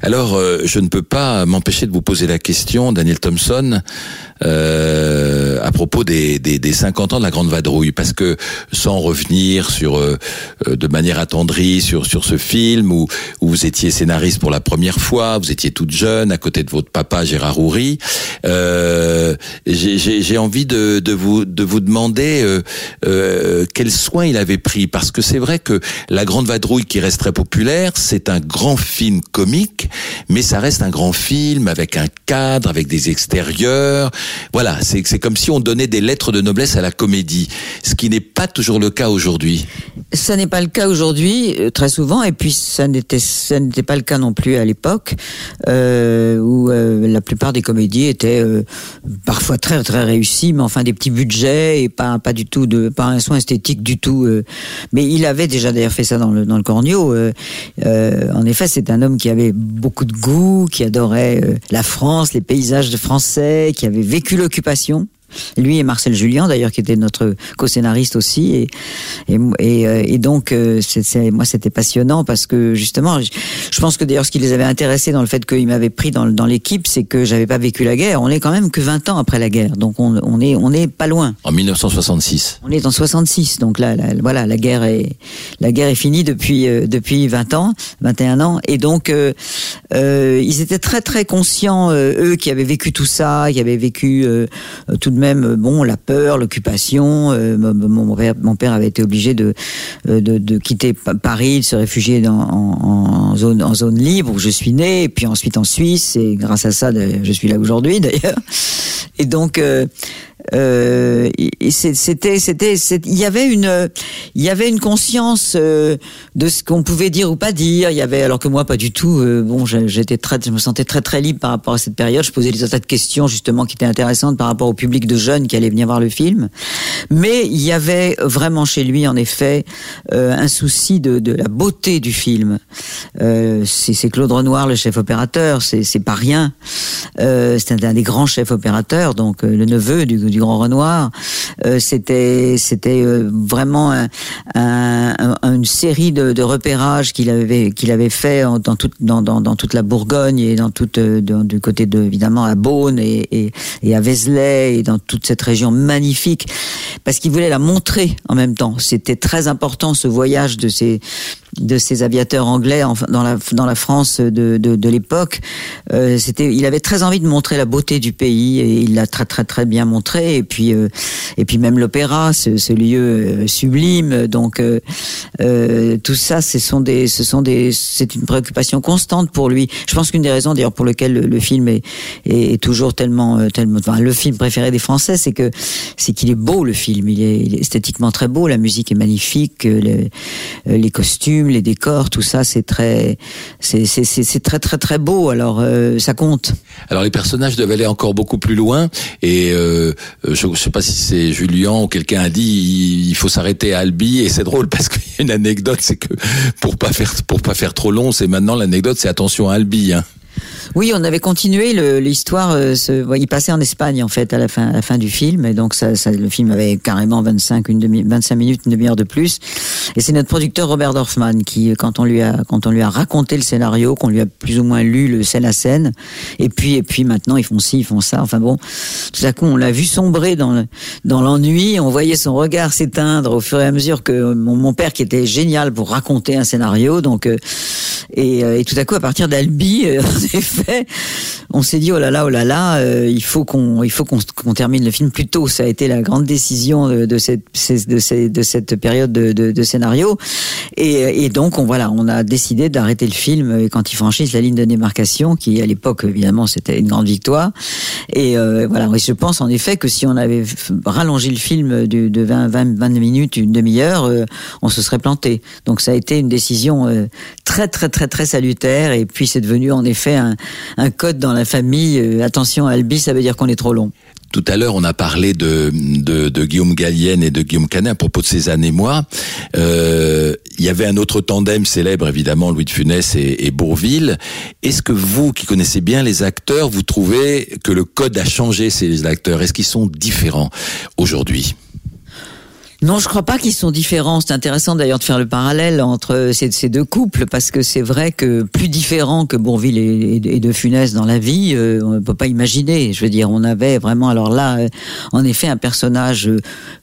Alors, euh, je ne peux pas m'empêcher de vous poser la question, Daniel Thompson, euh, à propos des, des, des, 50 ans de la Grande Vadrouille, parce que sans revenir sur euh, euh, de manière attendrie sur sur ce film où, où vous étiez scénariste pour la première fois, vous étiez toute jeune à côté de votre papa Gérard Houry, euh, j'ai envie de, de vous de vous demander euh, quel soin il avait pris, parce que c'est vrai que la Grande Vadrouille qui reste très populaire, c'est un grand film comique, mais ça reste un grand film avec un cadre, avec des extérieurs. Voilà, c'est comme si on donnait des lettres de noblesse à la comédie, ce qui n'est pas toujours le cas aujourd'hui. Ça n'est pas le cas aujourd'hui, euh, très souvent, et puis ça n'était pas le cas non plus à l'époque, euh, où euh, la plupart des comédies étaient parfois très très réussies, mais enfin des petits budgets et pas pas du tout de pas un soin esthétique du tout. mais il avait déjà d'ailleurs fait ça dans le dans le Cornio. en effet, c'est un homme qui avait beaucoup de goût, qui adorait la France, les paysages français, qui avait vécu l'occupation. Lui et Marcel Julien, d'ailleurs, qui était notre co-scénariste aussi. Et, et, et, euh, et donc, euh, moi, c'était passionnant parce que, justement, je, pense que d'ailleurs, ce qui les avait intéressés dans le fait qu'ils m'avaient pris dans, dans l'équipe, c'est que j'avais pas vécu la guerre. On est quand même que 20 ans après la guerre. Donc, on, on est, on est pas loin. En 1966. On est en 66. Donc là, voilà, la guerre est, la guerre est finie depuis, euh, depuis 20 ans, 21 ans. Et donc, euh, ils étaient très, très conscients, eux, qui avaient vécu tout ça, qui avaient vécu tout de même, euh, bon, la peur, l'occupation. Euh, mon, père, avait été obligé de, euh, de, quitter Paris, de se réfugier en, zone, en zone libre où je suis né, et puis ensuite en Suisse. Et grâce à ça, je suis là aujourd'hui d'ailleurs. Et donc, c'était, c'était, il y avait une, il y avait une conscience euh, de ce qu'on pouvait dire ou pas dire. Il y avait, alors que moi, pas du tout. Euh, bon, j'étais très, je me sentais très très libre par rapport à cette période. Je posais des tas de questions justement qui étaient intéressantes par rapport au public de jeunes qui allaient venir voir le film. Mais il y avait vraiment chez lui, en effet, un souci de, de, la beauté du film. c'est Claude Renoir, le chef opérateur. C'est pas rien. c'est un, des grands chefs opérateurs, donc le neveu du du Grand Renoir. Euh, c'était c'était euh, vraiment une série de, repérages qu'il avait qu'il avait fait dans toute dans, dans, toute la Bourgogne et dans toute euh, du côté de évidemment à Beaune et, et, à Vézelay et dans toute cette région magnifique parce qu'il voulait la montrer en même temps. C'était très important ce voyage de ces de ces aviateurs anglais dans la dans la France de de, l'époque. C'était, il avait très envie de montrer la beauté du pays et il l'a très très très bien montré. Et puis euh, et puis même l'opéra, ce, lieu euh, sublime. Donc euh, tout ça, ce sont des ce sont des c'est une préoccupation constante pour lui. Je pense qu'une des raisons d'ailleurs pour lequel le, film est, est toujours tellement tellement le film préféré des Français, c'est que c'est qu'il est beau le film. Il est, esthétiquement très beau. La musique est magnifique. Les, costumes les décors, tout ça, c'est très, c'est très très très beau. Alors ça compte. Alors les personnages devaient aller encore beaucoup plus loin. Et je ne sais pas si c'est Julien ou quelqu'un a dit il faut s'arrêter à Albi. Et c'est drôle <laughs> parce qu'il y a une anecdote, c'est que pour pas faire pour pas faire trop long, c'est maintenant l'anecdote, c'est attention à Albi. Hein. Oui, on avait continué l'histoire. Euh, il passait en Espagne en fait à la fin, à la fin du film, et donc ça, ça, le film avait carrément 25, une demi, 25 minutes, une demi-heure de plus. Et c'est notre producteur Robert Dorfman qui, quand on lui a, quand on lui a raconté le scénario, qu'on lui a plus ou moins lu le scène à scène, et puis et puis maintenant ils font ci, ils font ça. Enfin bon, tout à coup on l'a vu sombrer dans dans l'ennui. On voyait son regard s'éteindre au fur et à mesure que mon, mon, père qui était génial pour raconter un scénario, donc euh, et, euh, et tout à coup à partir d'Albi, <laughs> en on s'est dit oh là là oh là là, euh, il faut qu'on il faut qu'on termine le film plus tôt. Ça a été la grande décision de, cette de, de cette période de, scénario. Et, et, donc on voilà, on a décidé d'arrêter le film quand ils franchissent la ligne de démarcation, qui à l'époque évidemment c'était une grande victoire. Et euh, voilà, je pense en effet que si on avait rallongé le film de, de 20, 20, 20 minutes, une demi-heure, euh, on se serait planté. Donc ça a été une décision très très très très salutaire. Et puis c'est devenu en effet un, un code dans la famille. Euh, attention, Albi, ça veut dire qu'on est trop long. Tout à l'heure, on a parlé de, Guillaume Gallienne et de Guillaume Canet à propos de ces années-moi. Euh, il y avait un autre tandem célèbre, évidemment, Louis de Funès et, et Bourville. Est-ce que vous, qui connaissez bien les acteurs, vous trouvez que le code a changé ces acteurs? Est-ce qu'ils sont différents aujourd'hui? Non, je crois pas qu'ils sont différents. C'est intéressant d'ailleurs de faire le parallèle entre ces, deux couples parce que c'est vrai que plus différents que Bourville et, De Funès dans la vie, euh, on ne peut pas imaginer. Je veux dire, on avait vraiment alors là, euh, en effet, un personnage euh,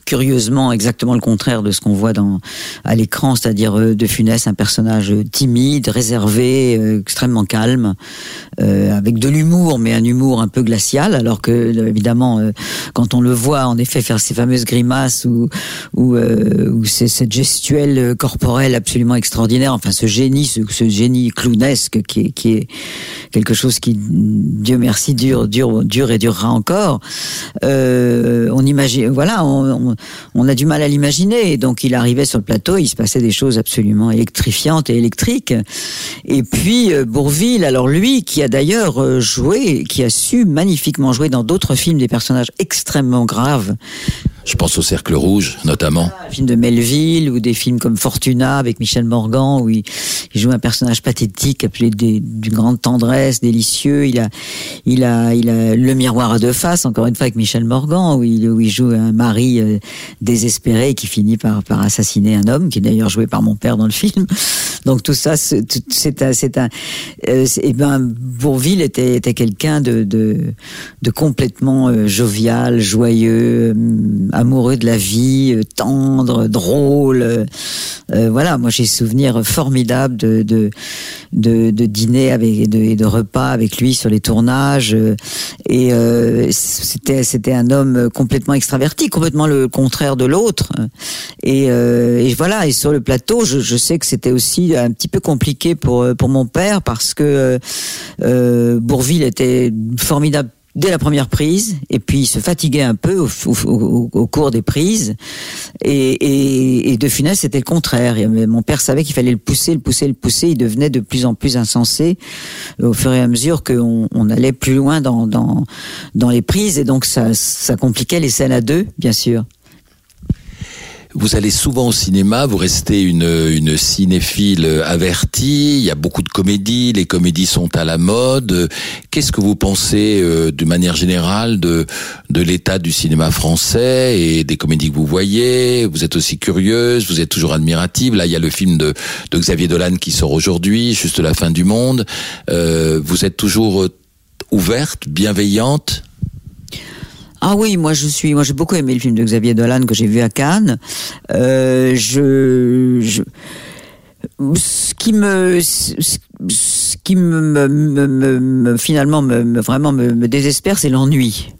curieusement exactement le contraire de ce qu'on voit dans à l'écran, c'est-à-dire De Funès, un personnage timide, réservé, extrêmement calme, avec de l'humour, mais un humour un peu glacial, alors que évidemment, quand on le voit en effet faire ces fameuses grimaces ou où, euh, où c'est cette gestuelle corporelle absolument extraordinaire, enfin ce génie, ce, ce génie clownesque qui est, qui est quelque chose qui, Dieu merci, dure, dure, dure et durera encore. Euh, on imagine, voilà, on, on, on, a du mal à l'imaginer. Donc il arrivait sur le plateau, il se passait des choses absolument électrifiantes et électriques. Et puis euh, Bourville, alors lui, qui a d'ailleurs euh, joué, qui a su magnifiquement jouer dans d'autres films des personnages extrêmement graves. Je pense au Cercle Rouge, notamment. Un film de Melville ou des films comme Fortuna avec Michel Morgan où il, joue un personnage pathétique appelé d'une grande tendresse, délicieux. Il a, il a, il a le miroir à deux faces, encore une fois avec Michel Morgan où il, joue un mari euh, désespéré qui finit par, assassiner un homme qui est d'ailleurs joué par mon père dans le film. Donc tout ça, c'est un, c'est un, euh, et ben Bourville était, était quelqu'un de, de, de complètement euh, jovial, joyeux amoureux de la vie, euh, tendre, drôle. Euh, euh, voilà, moi j'ai souvenir formidable de de, de, de dîner avec et de, de, repas avec lui sur les tournages. et c'était c'était un homme complètement extraverti, complètement le contraire de l'autre. Et, et, voilà. Et sur le plateau, je, je sais que c'était aussi un petit peu compliqué pour pour mon père parce que Bourville était formidable dès la première prise, et puis il se fatiguait un peu au, au, au cours des prises. Et, et, et De Funès, c'était le contraire. Mon père savait qu'il fallait le pousser, le pousser, le pousser. Il devenait de plus en plus insensé au fur et à mesure qu'on on allait plus loin dans, dans, dans les prises, et donc ça, ça compliquait les scènes à deux, bien sûr. Vous allez souvent au cinéma, vous restez une, une cinéphile avertie, il y a beaucoup de comédies, les comédies sont à la mode. Qu'est-ce que vous pensez euh, de manière générale de, de l'état du cinéma français et des comédies que vous voyez? Vous êtes aussi curieuse, vous êtes toujours admirative. Là, il y a le film de, de Xavier Dolan qui sort aujourd'hui, juste la fin du monde. Euh, vous êtes toujours ouverte, bienveillante? Ah oui, moi je suis, moi j'ai beaucoup aimé le film de Xavier Dolan que j'ai vu à Cannes. Euh, je, ce qui me, ce, qui me finalement me, vraiment me désespère, c'est l'ennui.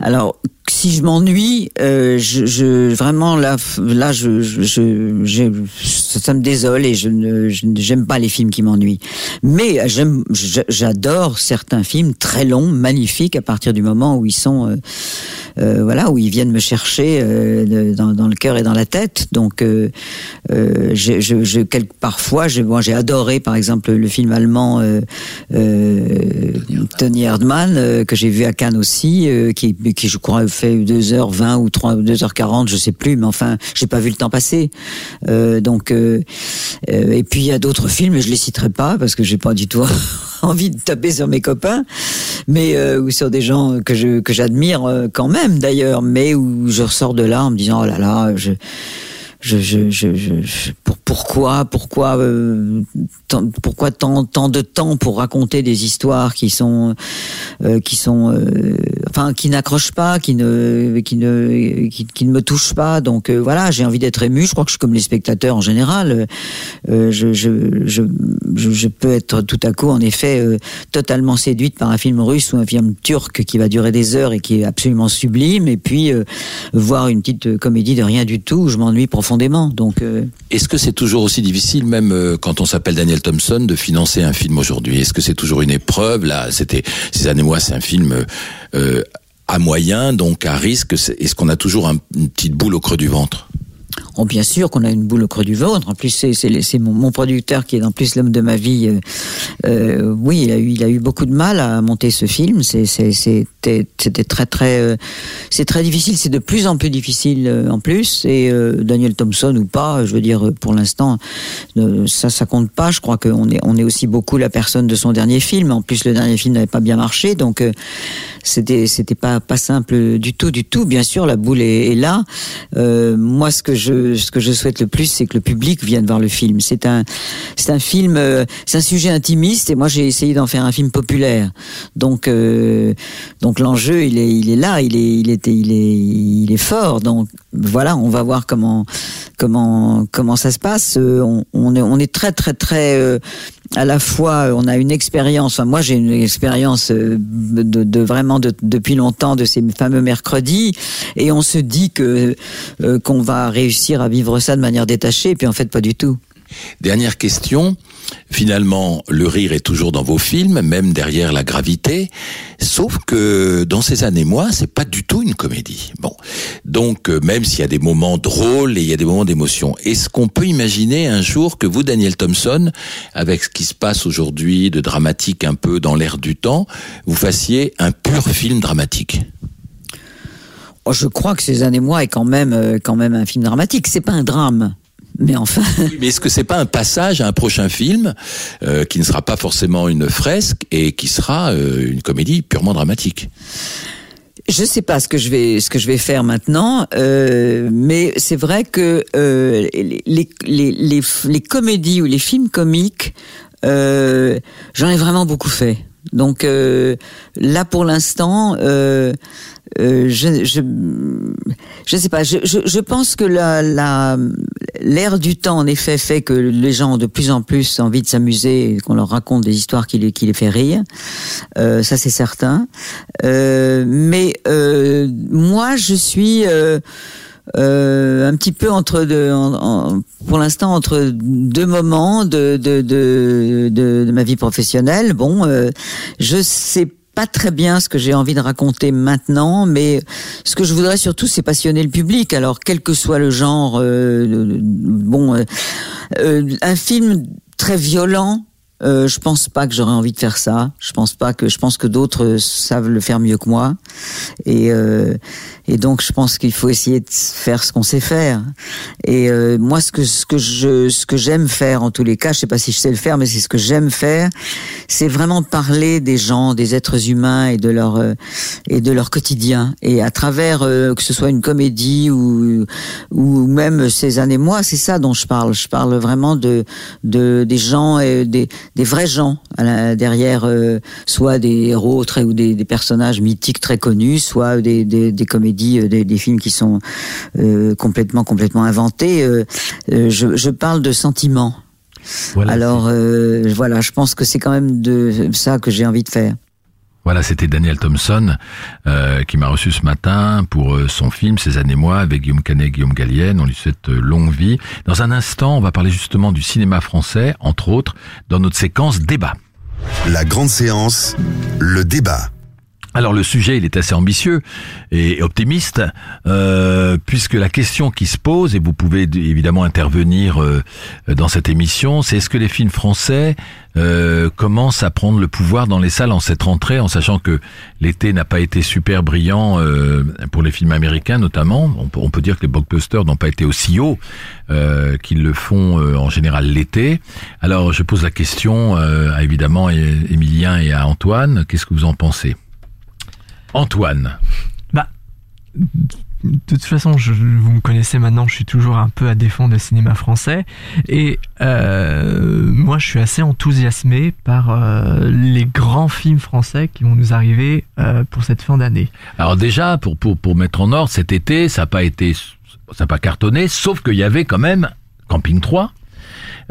Alors si je m'ennuie, euh, vraiment là, là, ça me désole et je ne, j'aime pas les films qui m'ennuient. Mais j'adore certains films très longs, magnifiques, à partir du moment où ils sont, euh, euh, voilà, où ils viennent me chercher dans, le cœur et dans la tête. Donc, parfois, j'ai, adoré, par exemple, le film allemand Tony Erdmann que j'ai vu à Cannes aussi, qui je crois fait 2h20 ou 3 2h40, je sais plus, mais enfin, j'ai pas vu le temps passer. Euh, donc, euh, euh, et puis il y a d'autres films, je les citerai pas parce que j'ai pas du tout <laughs> envie de taper sur mes copains, mais euh, ou sur des gens que je que j'admire euh, quand même d'ailleurs, mais où je ressors de là en me disant oh là là, je je, je, je, je pour, pourquoi, pourquoi, euh, tant, pourquoi tant, tant de temps pour raconter des histoires qui sont, euh, qui sont, euh, enfin, qui n'accrochent pas, qui ne, qui ne, qui, ne me touchent pas. Donc euh, voilà, j'ai envie d'être ému. Je crois que je suis comme les spectateurs en général. Euh, je, je, je, je, peux être tout à coup, en effet, totalement séduite par un film russe ou un film turc qui va durer des heures et qui est absolument sublime, et puis voir une petite comédie de rien du tout où je m'ennuie profondément euh, est-ce que c'est toujours aussi difficile, même euh, quand on s'appelle Daniel Thompson, de financer un film aujourd'hui? Est-ce que c'est toujours une épreuve? Là, c'était ces années moi, c'est un film euh, à moyen, donc à risque. Est-ce qu'on a toujours une petite boule au creux du ventre? Oh, bien sûr qu'on a une boule au creux du ventre. En plus, c'est mon, mon, producteur qui est en plus l'homme de ma vie. Euh, euh, oui, il a eu, il a eu beaucoup de mal à monter ce film. C'était très très, euh, c'est très difficile. C'est de plus en plus difficile en plus. Et Daniel Thompson ou pas, je veux dire, pour l'instant, ça, ça compte pas. Je crois qu'on est, on est aussi beaucoup la personne de son dernier film. En plus, le dernier film n'avait pas bien marché, donc c'était, c'était pas pas simple du tout, du tout. Bien sûr, la boule est, est là. moi, ce que je ce que je souhaite le plus, c'est que le public vienne voir le film. C'est un, c'est un film, euh, c'est un sujet intimiste, et moi j'ai essayé d'en faire un film populaire. Donc, euh, donc l'enjeu, il est, il est là, il est, il était, il est, il est fort. Donc voilà, on va voir comment, comment, comment ça se passe. Euh, on, on est, on est très, très, très à la fois on a une expérience, moi j'ai une expérience de, de, vraiment de, depuis longtemps de ces fameux mercredis, et on se dit que qu'on va réussir à vivre ça de manière détachée, et puis en fait pas du tout. Dernière question. Finalement, le rire est toujours dans vos films, même derrière la gravité. Sauf que dans ces années moi, c'est pas du tout une comédie. Bon, donc euh, même s'il y a des moments drôles et il y a des moments d'émotion, est-ce qu'on peut imaginer un jour que vous, Daniel Thompson, avec ce qui se passe aujourd'hui de dramatique un peu dans l'air du temps, vous fassiez un pur film dramatique? Oh, je crois que ces années moi est quand même euh, quand même un film dramatique. C'est pas un drame. Mais enfin. mais est-ce que c'est pas un passage à un prochain film euh, qui ne sera pas forcément une fresque et qui sera euh, une comédie purement dramatique? Je sais pas ce que je vais ce que je vais faire maintenant, euh, mais c'est vrai que euh, les, les, les, les, comédies ou les films comiques, euh, j'en ai vraiment beaucoup fait. Donc euh, là pour l'instant, euh, euh, je, je je sais pas. Je, je, je pense que la la l'ère du temps en effet fait que les gens ont de plus en plus envie de s'amuser et qu'on leur raconte des histoires qui les qui les fait rire. Euh, ça c'est certain. Euh, mais euh, moi je suis euh, un petit peu entre deux, pour l'instant entre deux moments de de, de, de, de ma vie professionnelle. Bon, euh, je sais pas très bien ce que j'ai envie de raconter maintenant, mais ce que je voudrais surtout, c'est passionner le public. Alors, quel que soit le genre, euh, bon, euh, euh, un film très violent, euh, je pense pas que j'aurais envie de faire ça. Je pense pas que je pense que d'autres savent le faire mieux que moi. Et euh, et donc je pense qu'il faut essayer de faire ce qu'on sait faire. Et euh, moi ce que ce que je ce que j'aime faire en tous les cas, je sais pas si je sais le faire, mais c'est ce que j'aime faire, c'est vraiment parler des gens, des êtres humains et de leur euh, et de leur quotidien. Et à travers euh, que ce soit une comédie ou ou même ces années moi, c'est ça dont je parle. Je parle vraiment de de des gens et des des vrais gens derrière, euh, soit des héros très ou des, des personnages mythiques très connus, soit des, des, des comédies, euh, des, films qui sont euh, complètement complètement inventés. Euh, je, je parle de sentiments. Voilà, Alors euh, voilà, je pense que c'est quand même de ça que j'ai envie de faire. Voilà, c'était Daniel Thompson euh, qui m'a reçu ce matin pour euh, son film Ces années-moi avec Guillaume Canet et Guillaume Gallienne. On lui souhaite euh, longue vie. Dans un instant, on va parler justement du cinéma français, entre autres, dans notre séquence débat. La grande séance, le débat. Alors le sujet, il est assez ambitieux et optimiste, euh, puisque la question qui se pose, et vous pouvez évidemment intervenir euh, dans cette émission, c'est est-ce que les films français euh, commencent à prendre le pouvoir dans les salles en cette rentrée, en sachant que l'été n'a pas été super brillant pour les films américains notamment. On peut, on peut dire que les blockbusters n'ont pas été aussi hauts qu'ils le font en général l'été. Alors je pose la question à évidemment Émilien et à Antoine, qu'est-ce que vous en pensez? Antoine. de toute façon, je, vous me connaissez maintenant, je suis toujours un peu à défendre le cinéma français. Et euh, moi, je suis assez enthousiasmé par euh, les grands films français qui vont nous arriver euh, pour cette fin d'année. Alors déjà, pour, pour, pour mettre en ordre, cet été, ça n'a pas été, ça n'a pas cartonné, sauf qu'il y avait quand même Camping 3.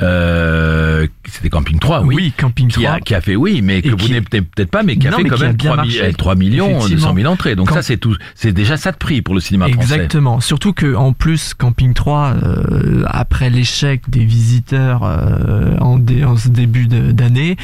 Euh, c'était Camping 3, oui. Camping qui 3. A, qui a fait, oui, mais que Et vous qui- n'êtes peut-être pas, mais qui a Non, fait quand même bien 3, mi- marché. 3 millions de 100 Effectivement. 000 entrées. Donc ça, c'est tout, c'est déjà ça de prix pour le cinéma français. Exactement. Surtout que en plus Camping 3, euh, après l'échec des visiteurs euh, en, dé- en ce début d'année,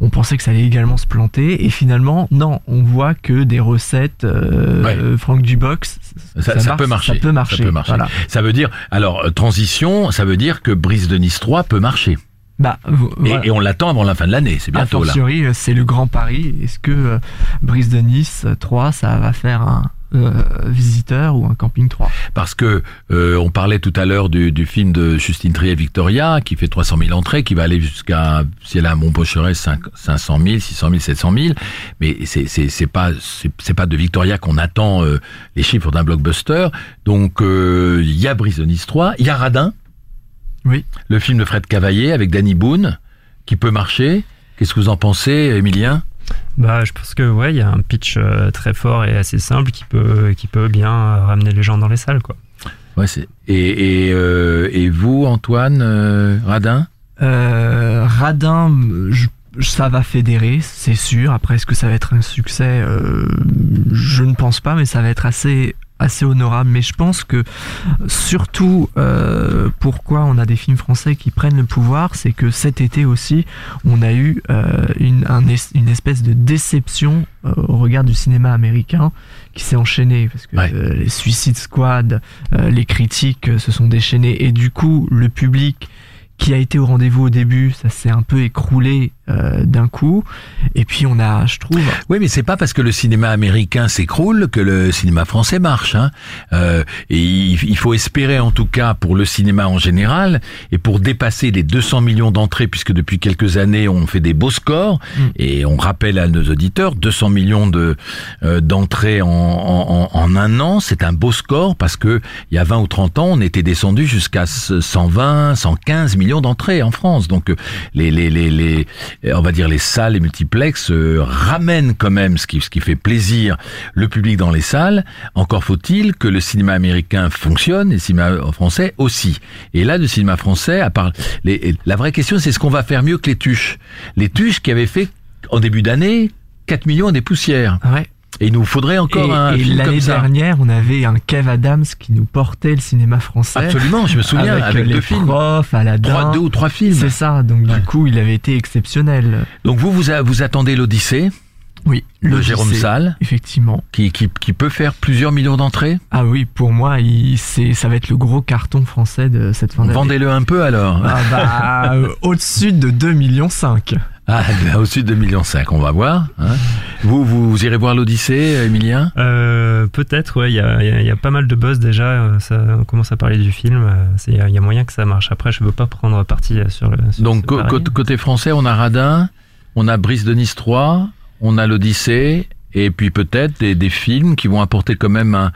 on pensait que ça allait également se planter et finalement non, on voit que des recettes euh, Ouais. euh, Franck Dubox, Ça, ça marche, peut marcher. Ça peut marcher. Ça peut marcher. Voilà. Ça veut dire, alors, euh, transition, ça veut dire que Brise de Nice 3 peut marcher. Bah, Et, voilà. et on l'attend avant la fin de l'année, c'est bientôt là. euh, c'est le grand pari. Est-ce que euh, Brise de Nice 3, ça va faire un euh, visiteur ou un camping 3 Parce que euh, on parlait tout à l'heure du, du film de Justine Trier Victoria qui fait 300 000 entrées, qui va aller jusqu'à si elle a un bon pocheret 5, 500 000, 600 000, 700 000. Mais c'est c'est pas c'est pas de Victoria qu'on attend euh, les chiffres d'un blockbuster. Donc euh, il y a Brise de Nice 3, il y a Radin, Oui. le film de Fred Cavaillé avec Danny Boone qui peut marcher. Qu'est-ce que vous en pensez, Emilien Bah, je pense que ouais, il y a un pitch euh, très fort et assez simple qui peut qui peut bien euh, ramener les gens dans les salles, quoi. Ouais, c'est et et, euh, et vous, Antoine euh, Radin? Euh, Radin, je- ça va fédérer, c'est sûr. Après, est-ce que ça va être un succès? Euh, Je ne pense pas, mais ça va être assez assez honorable. Mais je pense que surtout, euh, pourquoi on a des films français qui prennent le pouvoir, c'est que cet été aussi, on a eu euh, une, un es- une espèce de déception euh, au regard du cinéma américain qui s'est enchaîné parce que Ouais. les Suicide Squad, les critiques se sont déchaînées et du coup le public qui a été au rendez-vous au début, ça s'est un peu écroulé euh, d'un coup. Et puis on a, je trouve, Oui, mais c'est pas parce que le cinéma américain s'écroule que le cinéma français marche. Hein. Euh, et il, faut espérer, en tout cas, pour le cinéma en général, et pour dépasser les 200 millions d'entrées, puisque depuis quelques années on fait des beaux scores, Mm. et on rappelle à nos auditeurs, 200 millions de euh, d'entrées en, en, en- un an, c'est un beau score parce que il y a 20 ou 30 ans, on était descendu jusqu'à 120, 115 millions d'entrées en France. Donc euh, les les les les on va dire les salles, les multiplex euh, ramènent quand même ce qui ce qui fait plaisir le public dans les salles. Encore faut-il que le cinéma américain fonctionne et le cinéma français aussi. Et là, le cinéma français, à part les, la vraie question, c'est ce qu'on va faire mieux que les tuches. Les tuches qui avaient fait en début d'année 4 millions des poussières. ouais. Et il nous faudrait encore et, un et film l'année comme ça. dernière, on avait un Kev Adams qui nous portait le cinéma français. Absolument, je me souviens avec, avec, les deux films, profs, Aladdin. trois, deux ou trois films. C'est ça. Donc Ouais. du coup, il avait été exceptionnel. Donc vous vous, vous attendez l'Odyssée Oui, de Jérôme Salle, effectivement, qui, qui, qui peut faire plusieurs millions d'entrées. Ah oui, pour moi, il, c'est, ça va être le gros carton français de cette fin d'année. Vendez-le un peu alors. Ah bah, euh, <laughs> au-dessus de 2 millions 5. Ah, <laughs> bah, au-dessus de 2 millions 5, on va voir. hein. Vous, vous, irez voir l'Odyssée, Emilien Euh, Peut-être, ouais, il y a, y a- il y a pas mal de buzz déjà. euh, Ça, on commence à parler du film. euh, Il y, a- moyen que ça marche. Après, je veux pas prendre parti euh, sur le. sur Donc ce côté, côté français, on a Radin, on a Brice de Nice 3, on a l'Odyssée, et puis peut-être des, des films qui vont apporter quand même un,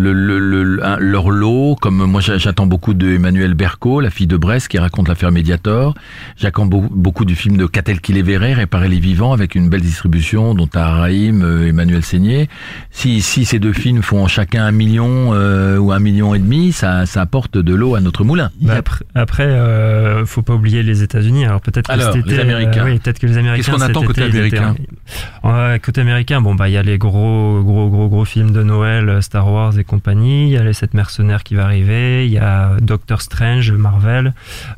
le, le, le- un- leur lot, comme moi j'a- j'attends beaucoup de Emmanuel Berco, la fille de Brest, qui raconte l'affaire Mediator. J'attends beau- beaucoup du film de Catel qui les verrait, Réparer les vivants, avec une belle distribution, dont Araïm, euh, Emmanuel Seigné. Si, si ces deux films font chacun un million euh, ou un million et demi, ça, ça apporte de l'eau à notre moulin. Bah, après, après euh, faut pas oublier les États-Unis. Alors peut-être que cet été, les Américains. euh, oui, peut-être que les Américains. Qu'est-ce qu'on attend côté été, ils étaient- américain Côté américain, bon bah il y a les gros, gros, gros, gros films de Noël, Star Wars et compagnie. Il y a les sept mercenaires qui va arriver. Il y a Doctor Strange, Marvel.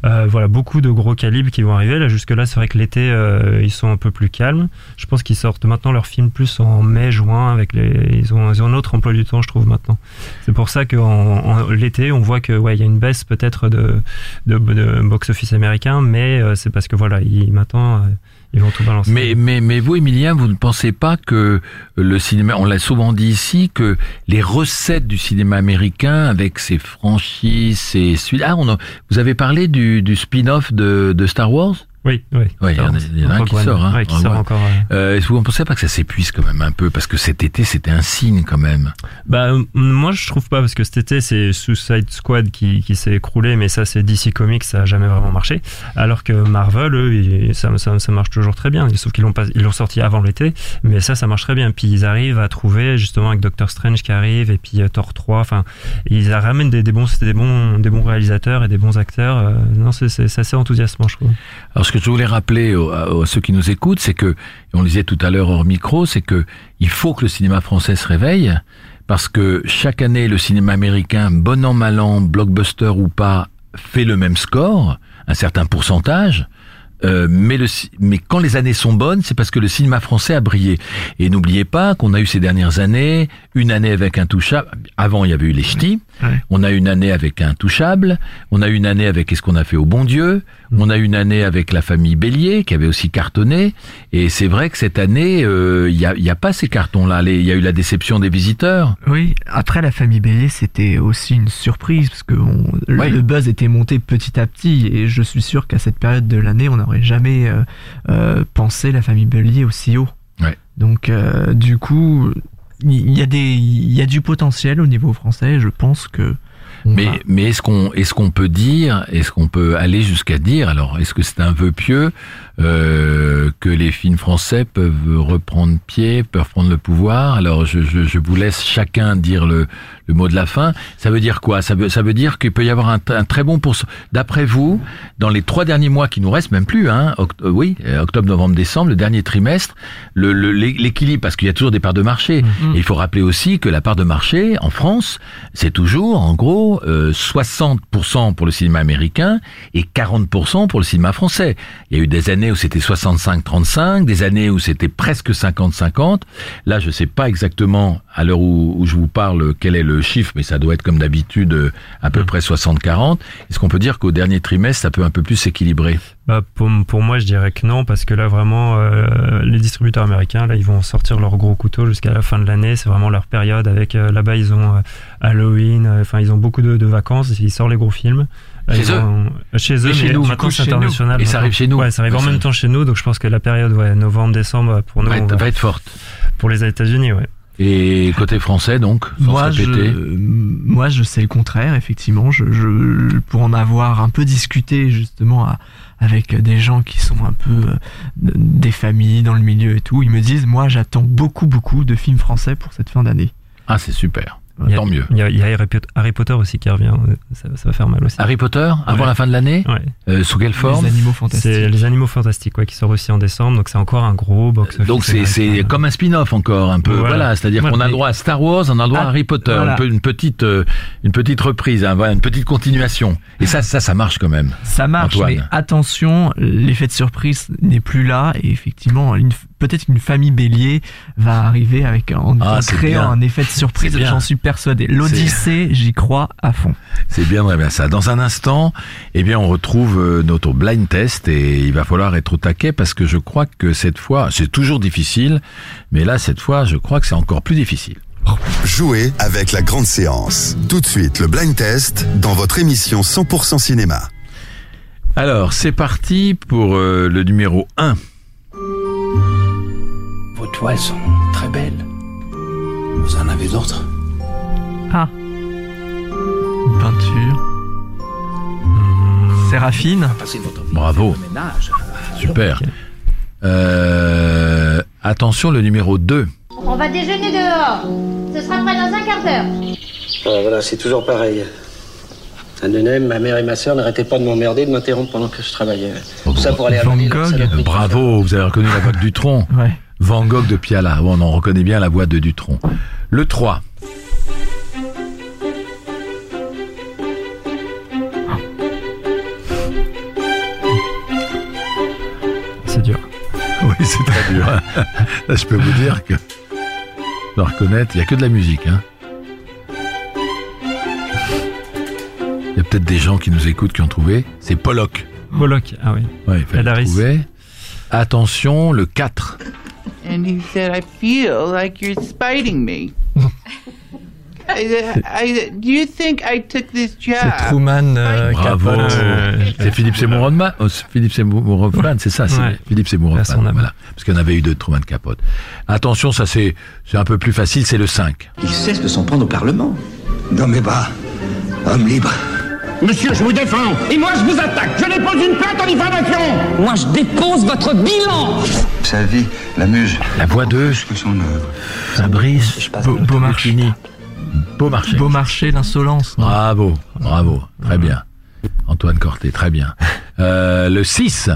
Euh, voilà, beaucoup de gros calibres qui vont arriver. Là, jusque là, c'est vrai que l'été, euh, ils sont un peu plus calmes. Je pense qu'ils sortent maintenant leurs films plus en mai, juin. Avec les, ils ont, ils ont un autre emploi du temps, je trouve maintenant. C'est pour ça qu'en en, l'été, on voit que ouais, il y a une baisse peut-être de, de, box-office américain, mais euh, c'est parce que voilà, ils, maintenant, Mais, mais, mais vous, Emilien, vous ne pensez pas que le cinéma, on l'a souvent dit ici, que les recettes du cinéma américain, avec ses franchises, ses. Ah, on a- vous avez parlé du, du spin-off de, de Star Wars? Oui, oui. Ouais, il y en a, un qui One, sort. Hein, ouais, qui Rogue sort One. encore. Euh, Est-ce que vous ne pensez pas que ça s'épuise quand même un peu? Parce que cet été, c'était un signe quand même. Bah, moi, je trouve pas, parce que cet été, c'est Suicide Squad qui, qui s'est écroulé, mais ça, c'est DC Comics, ça a jamais vraiment marché. Alors que Marvel, eux, ça, ça, ça marche toujours très bien. Sauf qu'ils l'ont pas, ils l'ont sorti avant l'été, mais ça, ça marche très bien. Puis ils arrivent à trouver, justement, avec Doctor Strange qui arrive, et puis euh, Thor 3, enfin, ils ramènent des, des bons, des bons, des bons réalisateurs et des bons acteurs. euh, non, c'est, c'est, c'est assez enthousiasmant, je trouve. Alors, ce que je voulais rappeler aux- à, ceux qui nous écoutent, c'est que, on le disait tout à l'heure hors micro, c'est que il faut que le cinéma français se réveille, parce que chaque année, le cinéma américain, bon an, mal an, blockbuster ou pas, fait le même score, un certain pourcentage. Euh, mais, le, mais quand les années sont bonnes, c'est parce que le cinéma français a brillé. Et n'oubliez pas qu'on a eu ces dernières années, une année avec un touchable. Avant, il y avait eu les ch'tis. Ouais. On a une année avec un touchable. On a une année avec Qu'est-ce qu'on a fait au bon Dieu? On a une année avec la famille Bélier qui avait aussi cartonné. Et c'est vrai que cette année, euh, il n'y a, y a pas ces cartons-là. Il y a eu la déception des visiteurs. Oui, après la famille Bélier, c'était aussi une surprise parce que on- le- buzz était monté petit à petit et je suis sûr qu'à cette période de l'année, on n'aurait jamais euh, euh, pensé la famille Bélier aussi haut. Ouais. Donc euh, du coup, il y a des, il y a du potentiel au niveau français. Je pense que. Mais, va- mais est-ce qu'on est-ce qu'on peut dire, est-ce qu'on peut aller jusqu'à dire, alors est-ce que c'est un vœu pieux euh, que les films français peuvent reprendre pied, peuvent prendre le pouvoir Alors je, je, je vous laisse chacun dire le, le mot de la fin. Ça veut dire quoi? Ça veut ça veut dire qu'il peut y avoir un, un très bon pourcentage. D'après vous, dans les trois derniers mois qui nous restent, même plus, hein, oct- euh, oui, euh, octobre, novembre, décembre, le dernier trimestre, le le- l'équilibre, parce qu'il y a toujours des parts de marché. Mhm. Et il faut rappeler aussi que la part de marché en France, c'est toujours en gros euh, 60% pour le cinéma américain et 40% pour le cinéma français. Il y a eu des années où c'était 65-35, des années où c'était presque 50-50. Là, je sais pas exactement à l'heure où, je vous parle quel est le chiffre, mais ça doit être comme d'habitude euh, à peu près 60-40. Est-ce qu'on peut dire qu'au dernier trimestre, ça peut un peu plus s'équilibrer? Bah, pour, moi, je dirais que non, parce que là, vraiment, euh, les distributeurs américains, là, ils vont sortir leur gros couteau jusqu'à la fin de l'année. C'est vraiment leur période. Avec euh, là-bas, ils ont Halloween. Enfin, ils ont beaucoup de, de vacances. Ils sortent les gros films. Chez eux Chez eux, chez mais nous, du maintenant coup, c'est chez nous. international. Et ça arrive chez nous. Ouais, ça arrive en même temps chez nous. Donc, je pense que la période, ouais, novembre-décembre, pour nous, va être, va- va être forte. pour les États-Unis, ouais. Et côté français, donc, Moi je, moi, je sais le contraire, effectivement. Je, je, pour en avoir un peu discuté, justement, à- avec des gens qui sont un peu euh, des familles dans le milieu et tout, ils me disent, moi, j'attends beaucoup, beaucoup de films français pour cette fin d'année. Ah, c'est super. Il y a- Tant mieux. Il y a, il y a Harry, Pot- Harry Potter aussi qui revient. Ça, ça va faire mal aussi. Harry Potter, avant Ouais. la fin de l'année Ouais. Euh, Sous quelle forme Les animaux C'est fantastiques. les animaux fantastiques, ouais, qui sort aussi en décembre. Donc, c'est encore un gros box-office. Donc c'est comme un spin-off encore un peu. Voilà, Voilà. c'est-à-dire Voilà, qu'on a le mais- droit à Star Wars, on a le droit à Ah, Harry Potter, voilà. un peu une petite euh, une petite reprise, hein, voilà, une petite continuation. Et ça ça ça marche quand même. Ça marche, Antoine. mais attention, l'effet de surprise n'est plus là. Et effectivement, une- peut-être qu'une famille Bélier va arriver avec en, Ah, en créant un effet de surprise. J'en suis persuadé. L'Odyssée, j'y crois à fond. C'est bien très bien ça. Dans un instant, eh bien, on retrouve euh, notre blind test et il va falloir être au taquet parce que je crois que cette fois, c'est toujours difficile, mais là, cette fois, je crois que c'est encore plus difficile. Jouez avec la grande séance. Tout de suite, le blind test dans votre émission 100% cinéma. Alors, c'est parti pour euh, le numéro 1. Vos toiles sont très belles. Vous en avez d'autres? Ah. Peinture. Séraphine. Passez votre Bravo. ménage. Super. Euh, attention, le numéro 2. On va déjeuner dehors. Ce sera prêt dans un quart d'heure. Ah, voilà, c'est toujours pareil. À Nenem, ma mère et ma sœur n'arrêtaient pas de m'emmerder, de m'interrompre pendant que je travaillais. Tout ça pour aller Van avaler leur Gogh. Bravo, vous avez reconnu la voix de Dutronc. Ouais. Van Gogh de Piala. On en reconnaît bien la voix de Dutronc. Le 3. C'est dur. Oui, c'est très dur. <laughs> Là, je peux vous dire que reconnaître, il n'y a que de la musique. Hein. Il y a peut-être des gens qui nous écoutent qui ont trouvé. C'est Pollock. Moloch, ah oui. Ouais, il fallait trouver. Attention, le 4. And he said, I feel like you're spiting me. I, I, do you think I took this job? C'est Truman euh, Bravo. Capote. Euh, C'est Philippe Seymour Hoffman. oh, c'est Philippe Seymour Hoffman, c'est ça, c'est Ouais. Philippe Seymour Hoffman. Voilà. Parce qu'il y en avait eu deux de Truman Capote. Attention, ça c'est c'est un peu plus facile, c'est le 5. Il cesse de s'en prendre au Parlement. Dans mes bas, homme libre. Monsieur, je vous défends. Et moi, je vous attaque. Je dépose une plainte en diffamation. Moi, je dépose votre bilan. Sa vie, la muse. La voix de Que son œuvre. Fabrice Beau- Beaumarchais. Beaumarchais. L'insolence. Bravo, bravo, très bien. Antoine Corté, très bien. Euh, le 6.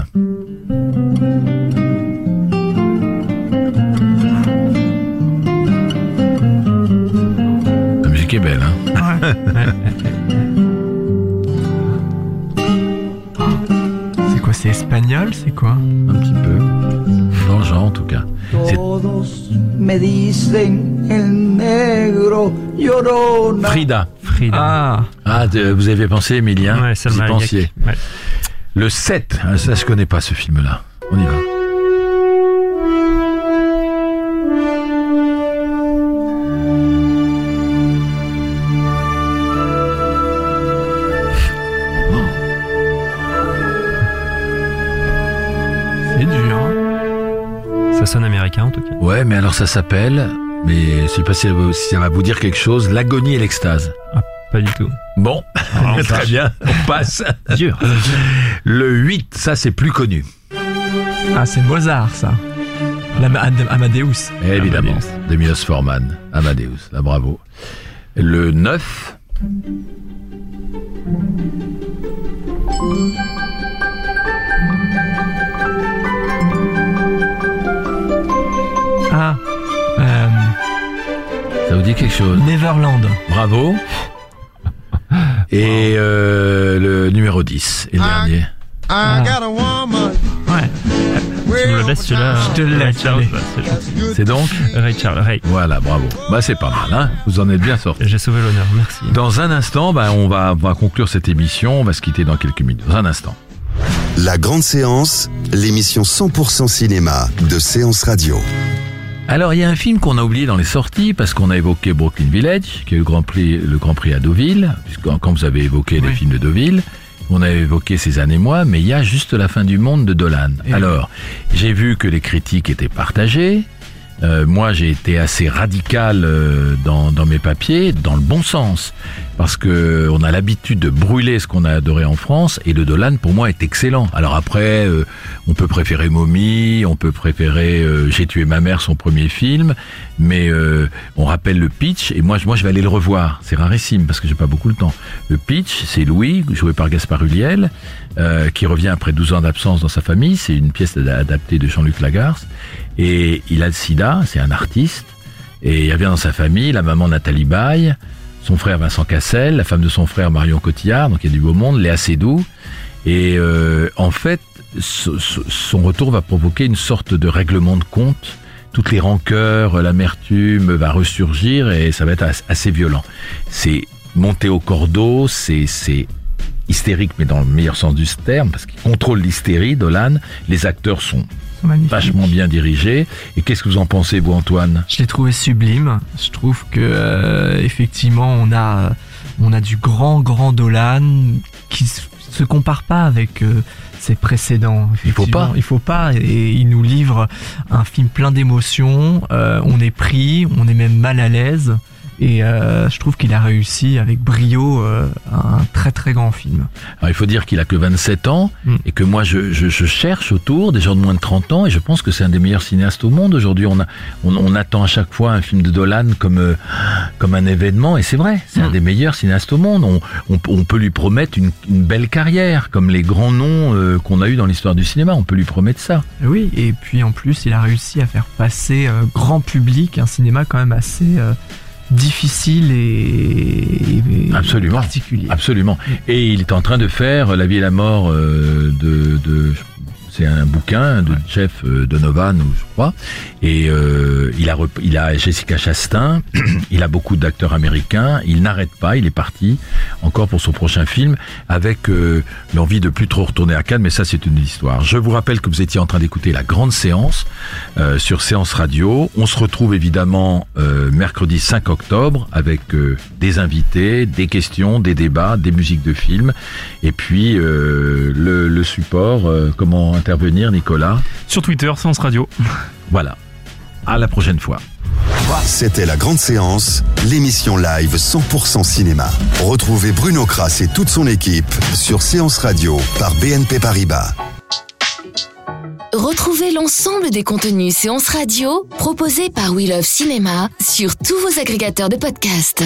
La musique est belle, hein <laughs> C'est espagnol C'est quoi Un petit peu. Dans le genre, en tout cas. C'est Todos me dicen el negro llorona. Frida. Frida. Ah, Ah, de- vous avez pensé, Emilien ouais, Vous y Salma Hayek. pensiez. Ouais. Le 7. Ah, Ça, je connais pas ce film-là. On y va. En tout cas. Ouais, mais alors ça s'appelle, mais je sais pas si ça va- vous dire quelque chose, l'agonie et l'extase. Pas du tout. Bon, <laughs> très bien, on <laughs> passe. Dur. Le 8, ça c'est plus connu. Ah, c'est Mozart, ça. Amadeus. Évidemment, Amadeus. de Milos Forman, Amadeus, là bravo. Le 9, dit quelque chose Neverland. Bravo. Et euh, le numéro 10, et le dernier. Ah. Ouais, Tu me le laisses celui-là. Je te le laisse, bah, c'est donc Ray Charles, Ray. Voilà, bravo. Bah c'est pas mal, hein Vous en êtes bien sorti. J'ai sauvé l'honneur, merci. Dans un instant, bah, on, va, on va conclure cette émission, on va se quitter dans quelques minutes. Dans un instant. La grande séance, l'émission 100% cinéma de Séance Radio. Alors, il y a un film qu'on a oublié dans les sorties parce qu'on a évoqué Brooklyn Village, qui est le Grand Prix, le Grand Prix à Deauville, puisque quand vous avez évoqué les films de Deauville, on a évoqué ces années mois, mais il y a juste la fin du monde de Dolan. Et Alors, j'ai vu que les critiques étaient partagées. Euh, moi, j'ai été assez radical euh, dans, dans mes papiers, dans le bon sens, parce que on a l'habitude de brûler ce qu'on a adoré en France, et le Dolan pour moi est excellent. Alors après, euh, on peut préférer Mommy, on peut préférer euh, J'ai tué ma mère, son premier film, mais euh, on rappelle le pitch, et moi, je- moi je vais aller le revoir. C'est rarissime parce que j'ai pas beaucoup le temps. Le pitch, c'est Louis, joué par Gaspard Ulliel, euh, qui revient après 12 ans d'absence dans sa famille. C'est une pièce ad- adaptée de Jean-Luc Lagarce. Et il a le sida, c'est un artiste. Et il revient dans sa famille, la maman Nathalie Baye, son frère Vincent Cassel, la femme de son frère Marion Cotillard, donc il y a du beau monde, Léa Seydoux. Et euh, en fait, son retour va provoquer une sorte de règlement de compte. Toutes les rancœurs, l'amertume va ressurgir et ça va être as- assez violent. C'est monté au cordeau, c'est hystérique, mais dans le meilleur sens du terme, parce qu'il contrôle l'hystérie, Dolan. Les acteurs sont vachement bien dirigés. Et qu'est-ce que vous en pensez, vous, Antoine? Je l'ai trouvé sublime. Je trouve que euh, effectivement on a on a du grand grand Dolan qui se compare pas avec euh, ses précédents. Il faut pas. Il faut pas. Et il nous livre un film plein d'émotions. Euh, on est pris, on est même mal à l'aise. Et euh, je trouve qu'il a réussi avec brio euh, un très très grand film. Alors, il faut dire qu'il a que 27 ans Mm. et que moi, je, je, je cherche autour des gens de moins de 30 ans et je pense que c'est un des meilleurs cinéastes au monde. Aujourd'hui, on, a, on, on attend à chaque fois un film de Dolan comme, euh, comme un événement et c'est vrai, c'est un des meilleurs cinéastes au monde. On, peut lui promettre une, une belle carrière comme les grands noms qu'on a eu dans l'histoire du cinéma. On peut lui promettre ça. Oui, et puis en plus, il a réussi à faire passer grand public un cinéma quand même assez difficile et, et Absolument. particulier. Absolument. Et il est en train de faire La vie et la mort euh, de, de c'est un bouquin de Jeff euh, Donovan, je crois. Et euh, il a il a Jessica Chastain. <clears throat> il a beaucoup d'acteurs américains. Il n'arrête pas. Il est parti encore pour son prochain film avec euh, l'envie de plus trop retourner à Cannes. Mais ça, c'est une histoire. Je vous rappelle que vous étiez en train d'écouter la grande séance euh, sur Séance Radio. On se retrouve évidemment mercredi 5 octobre avec des invités, des questions, des débats, des musiques de films. Et puis le, le support, comment intervenir, Nicolas Sur Twitter, Séance Radio. Voilà. À la prochaine fois. C'était la grande séance, l'émission live 100% cinéma. Retrouvez Bruno Kras et toute son équipe sur Séance Radio par BNP Paribas. Retrouvez l'ensemble des contenus séances radio proposés par We Love Cinéma sur tous vos agrégateurs de podcasts.